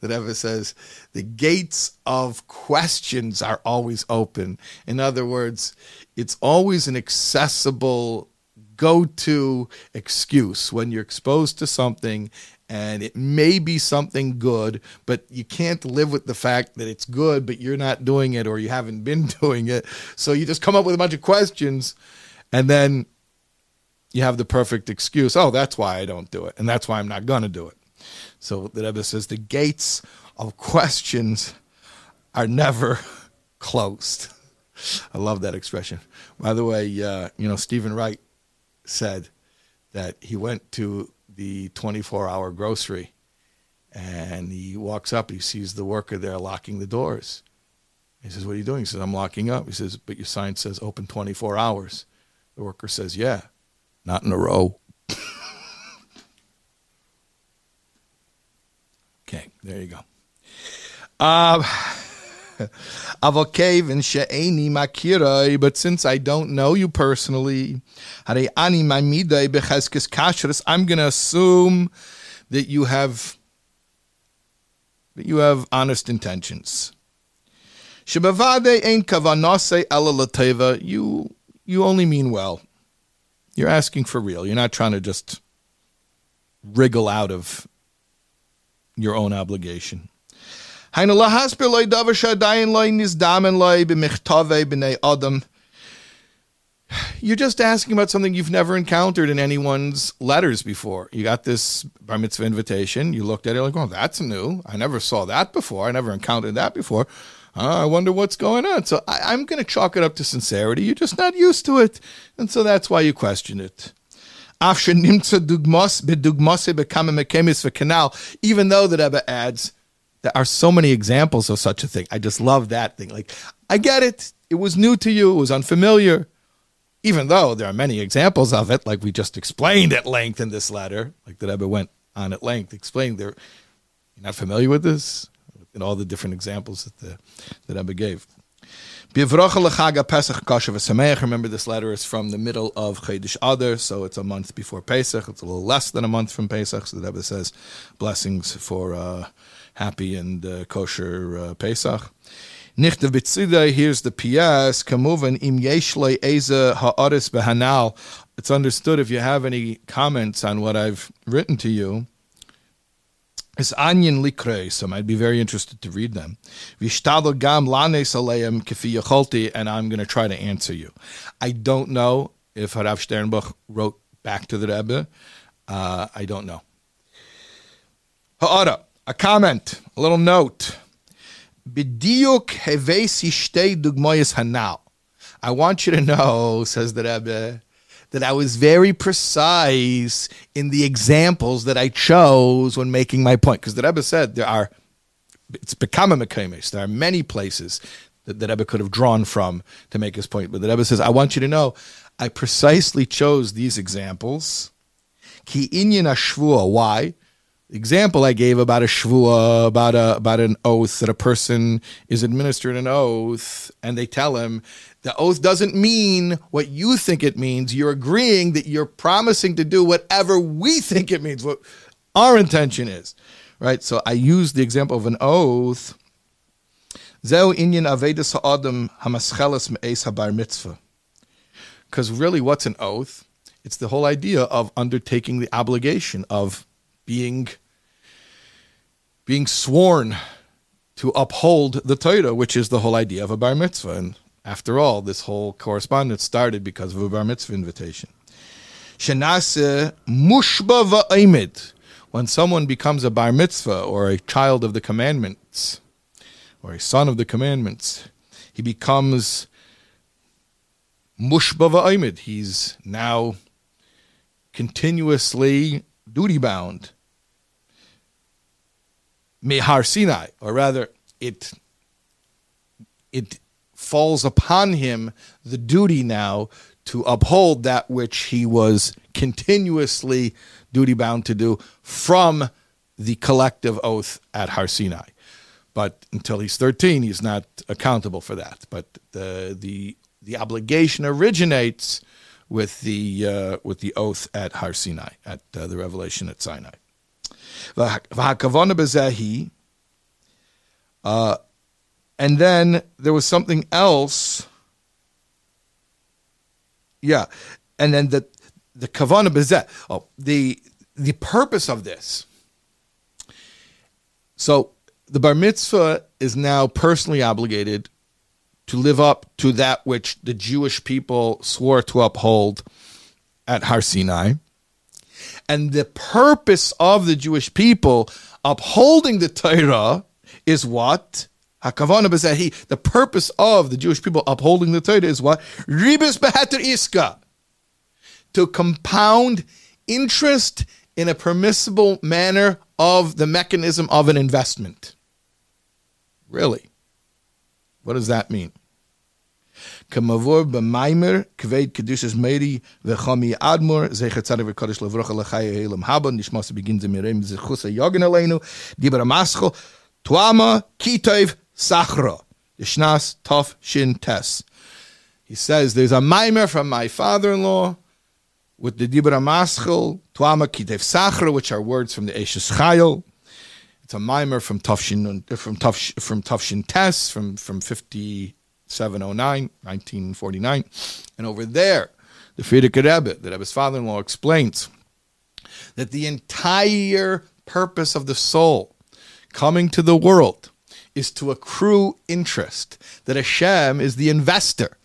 the Rebbe says the gates of questions are always open. In other words, it's always an accessible go to excuse when you're exposed to something and it may be something good, but you can't live with the fact that it's good, but you're not doing it or you haven't been (laughs) doing it. So you just come up with a bunch of questions and then you have the perfect excuse. Oh, that's why I don't do it. And that's why I'm not going to do it. So the Rebbe says the gates of questions are never (laughs) closed. I love that expression. By the way, uh, you know, Steven Wright said that he went to the 24 hour grocery. And he walks up, he sees the worker there locking the doors. He says, What are you doing? He says, I'm locking up. He says, But your sign says open 24 hours. The worker says, Yeah, not in a row. (laughs) okay, there you go. Uh, (laughs) but since I don't know you personally, I'm going to assume that you have that you have honest intentions. You you only mean well. You're asking for real. You're not trying to just wriggle out of your own obligation. You're just asking about something you've never encountered in anyone's letters before. You got this bar mitzvah invitation. You looked at it like, oh, that's new. I never saw that before. I never encountered that before. Uh, I wonder what's going on. So I, am going to chalk it up to sincerity. You're just not used to it. And so that's why you question it. Even though the Rebbe adds, there are so many examples of such a thing. I just love that thing. Like, I get it. It was new to you. It was unfamiliar. Even though there are many examples of it, like we just explained at length in this letter, like the Rebbe went on at length, explained there. You're not familiar with this? In all the different examples that the that Rebbe gave. Remember, this letter is from the middle of Chodesh Adar, so it's a month before Pesach. It's a little less than a month from Pesach. So the Rebbe says blessings for uh, happy and uh, kosher uh, Pesach. Bitzida, here's the PS. Kamuvan im yeshle eze ha'aris behanal. It's understood if you have any comments on what I've written to you. It's Anyan Likre, so I'd be very interested to read them. Vishtadel Gam Lanes Aleim Kefi Yacholti, and I'm going to try to answer you. I don't know if Harav Sternbuch wrote back to the Rebbe. Uh, I don't know. Ha'ara, a comment, a little note. I want you to know, says the Rebbe, that I was very precise in the examples that I chose when making my point. Because the Rebbe said there are, it's become a Mekemes. There are many places that the Rebbe could have drawn from to make his point. But the Rebbe says, I want you to know, I precisely chose these examples. Ki inyan ashvua. Why? Example I gave about a shvua, about a about an oath that a person is administered an oath, and they tell him the oath doesn't mean what you think it means. You're agreeing that you're promising to do whatever we (laughs) think it means, what our intention is. Right? So I use the example of an oath. Because really, what's an oath? It's the whole idea of undertaking the obligation of being being sworn to uphold the Torah, which is the whole idea of a bar mitzvah. And after all, this whole correspondence started because of a bar mitzvah invitation. Shenase mushba va'imid. When someone becomes a bar mitzvah or a child of the commandments or a son of the commandments, he becomes mushba va'imid. He's now continuously duty bound. Mehar Sinai, or rather, it it falls upon him the duty now to uphold that which he was continuously duty bound to do from the collective oath at Har Sinai. But until he's 13, he's not accountable for that. But the the the obligation originates with the uh, with the oath at Har Sinai, at uh, the revelation at Sinai. Uh, and then there was something else. Yeah, and then the the kavana. Oh, the the purpose of this. So the bar mitzvah is now personally obligated to live up to that which the Jewish people swore to uphold at Har Sinai. And the purpose of the Jewish people upholding the Torah is what? The purpose of the Jewish people upholding the Torah is what? Ribis beheter iska. To compound interest in a permissible manner of the mechanism of an investment. Really? What does that mean? He says there's a mimer from my father-in-law with the dibra maschel tuama kitev sachro, which are words from the Eshes Chayil. It's a mimer from Tafshin from Tafsh, from Tafshin Tess from from fifty 709, 1949. And over there, the Frierdiker Rebbe, the Rebbe's father-in-law, explains that the entire purpose of the soul coming to the world is to accrue interest, that Hashem is the investor,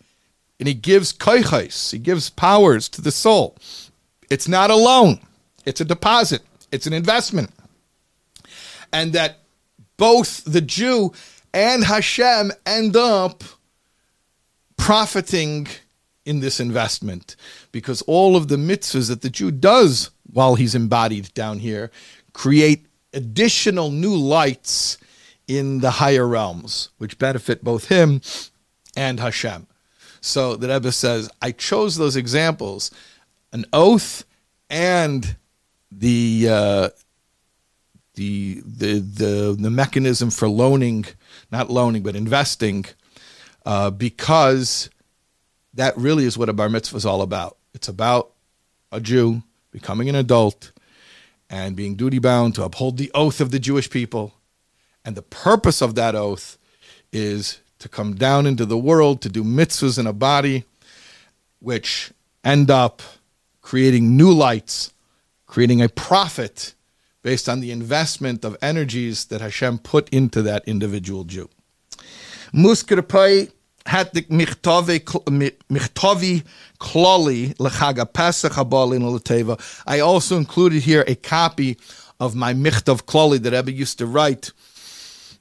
and he gives koichais, he gives powers to the soul. It's not a loan, it's a deposit, it's an investment. And that both the Jew and Hashem end up profiting in this investment because all of the mitzvahs that the Jew does while he's embodied down here create additional new lights in the higher realms, which benefit both him and Hashem. So the Rebbe says, I chose those examples, an oath and the uh, the, the the the mechanism for loaning, not loaning, but investing, uh, because that really is what a bar mitzvah is all about. It's about a Jew becoming an adult and being duty bound to uphold the oath of the Jewish people. And the purpose of that oath is to come down into the world to do mitzvahs in a body, which end up creating new lights, creating a profit based on the investment of energies that Hashem put into that individual Jew. Michtavi klali lechaga pesach habalin. I also included here a copy of my michtav klali that Rebbe used to write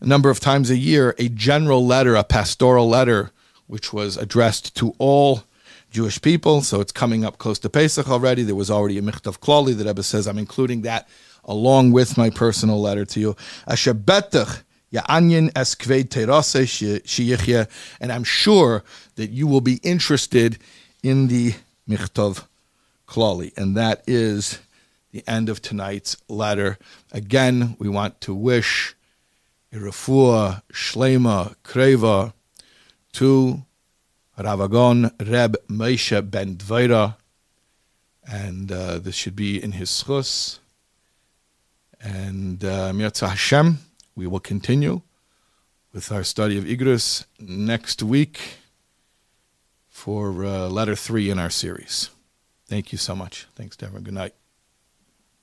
a number of times a year, a general letter, a pastoral letter, which was addressed to all Jewish people. So it's coming up close to Pesach already. There was already a michtav klali that Rebbe says I'm including that along with my personal letter to you. Betach and I'm sure that you will be interested in the Michtov Klali. And that is the end of tonight's letter. Again, we want to wish a refuah, shlema, kreva to Ravagon Reb Moshe ben Dvaira. And uh, this should be in his schus. And uh, Hashem. We will continue with our study of Igros next week for uh, letter three in our series. Thank you so much. Thanks, Deborah. Good night.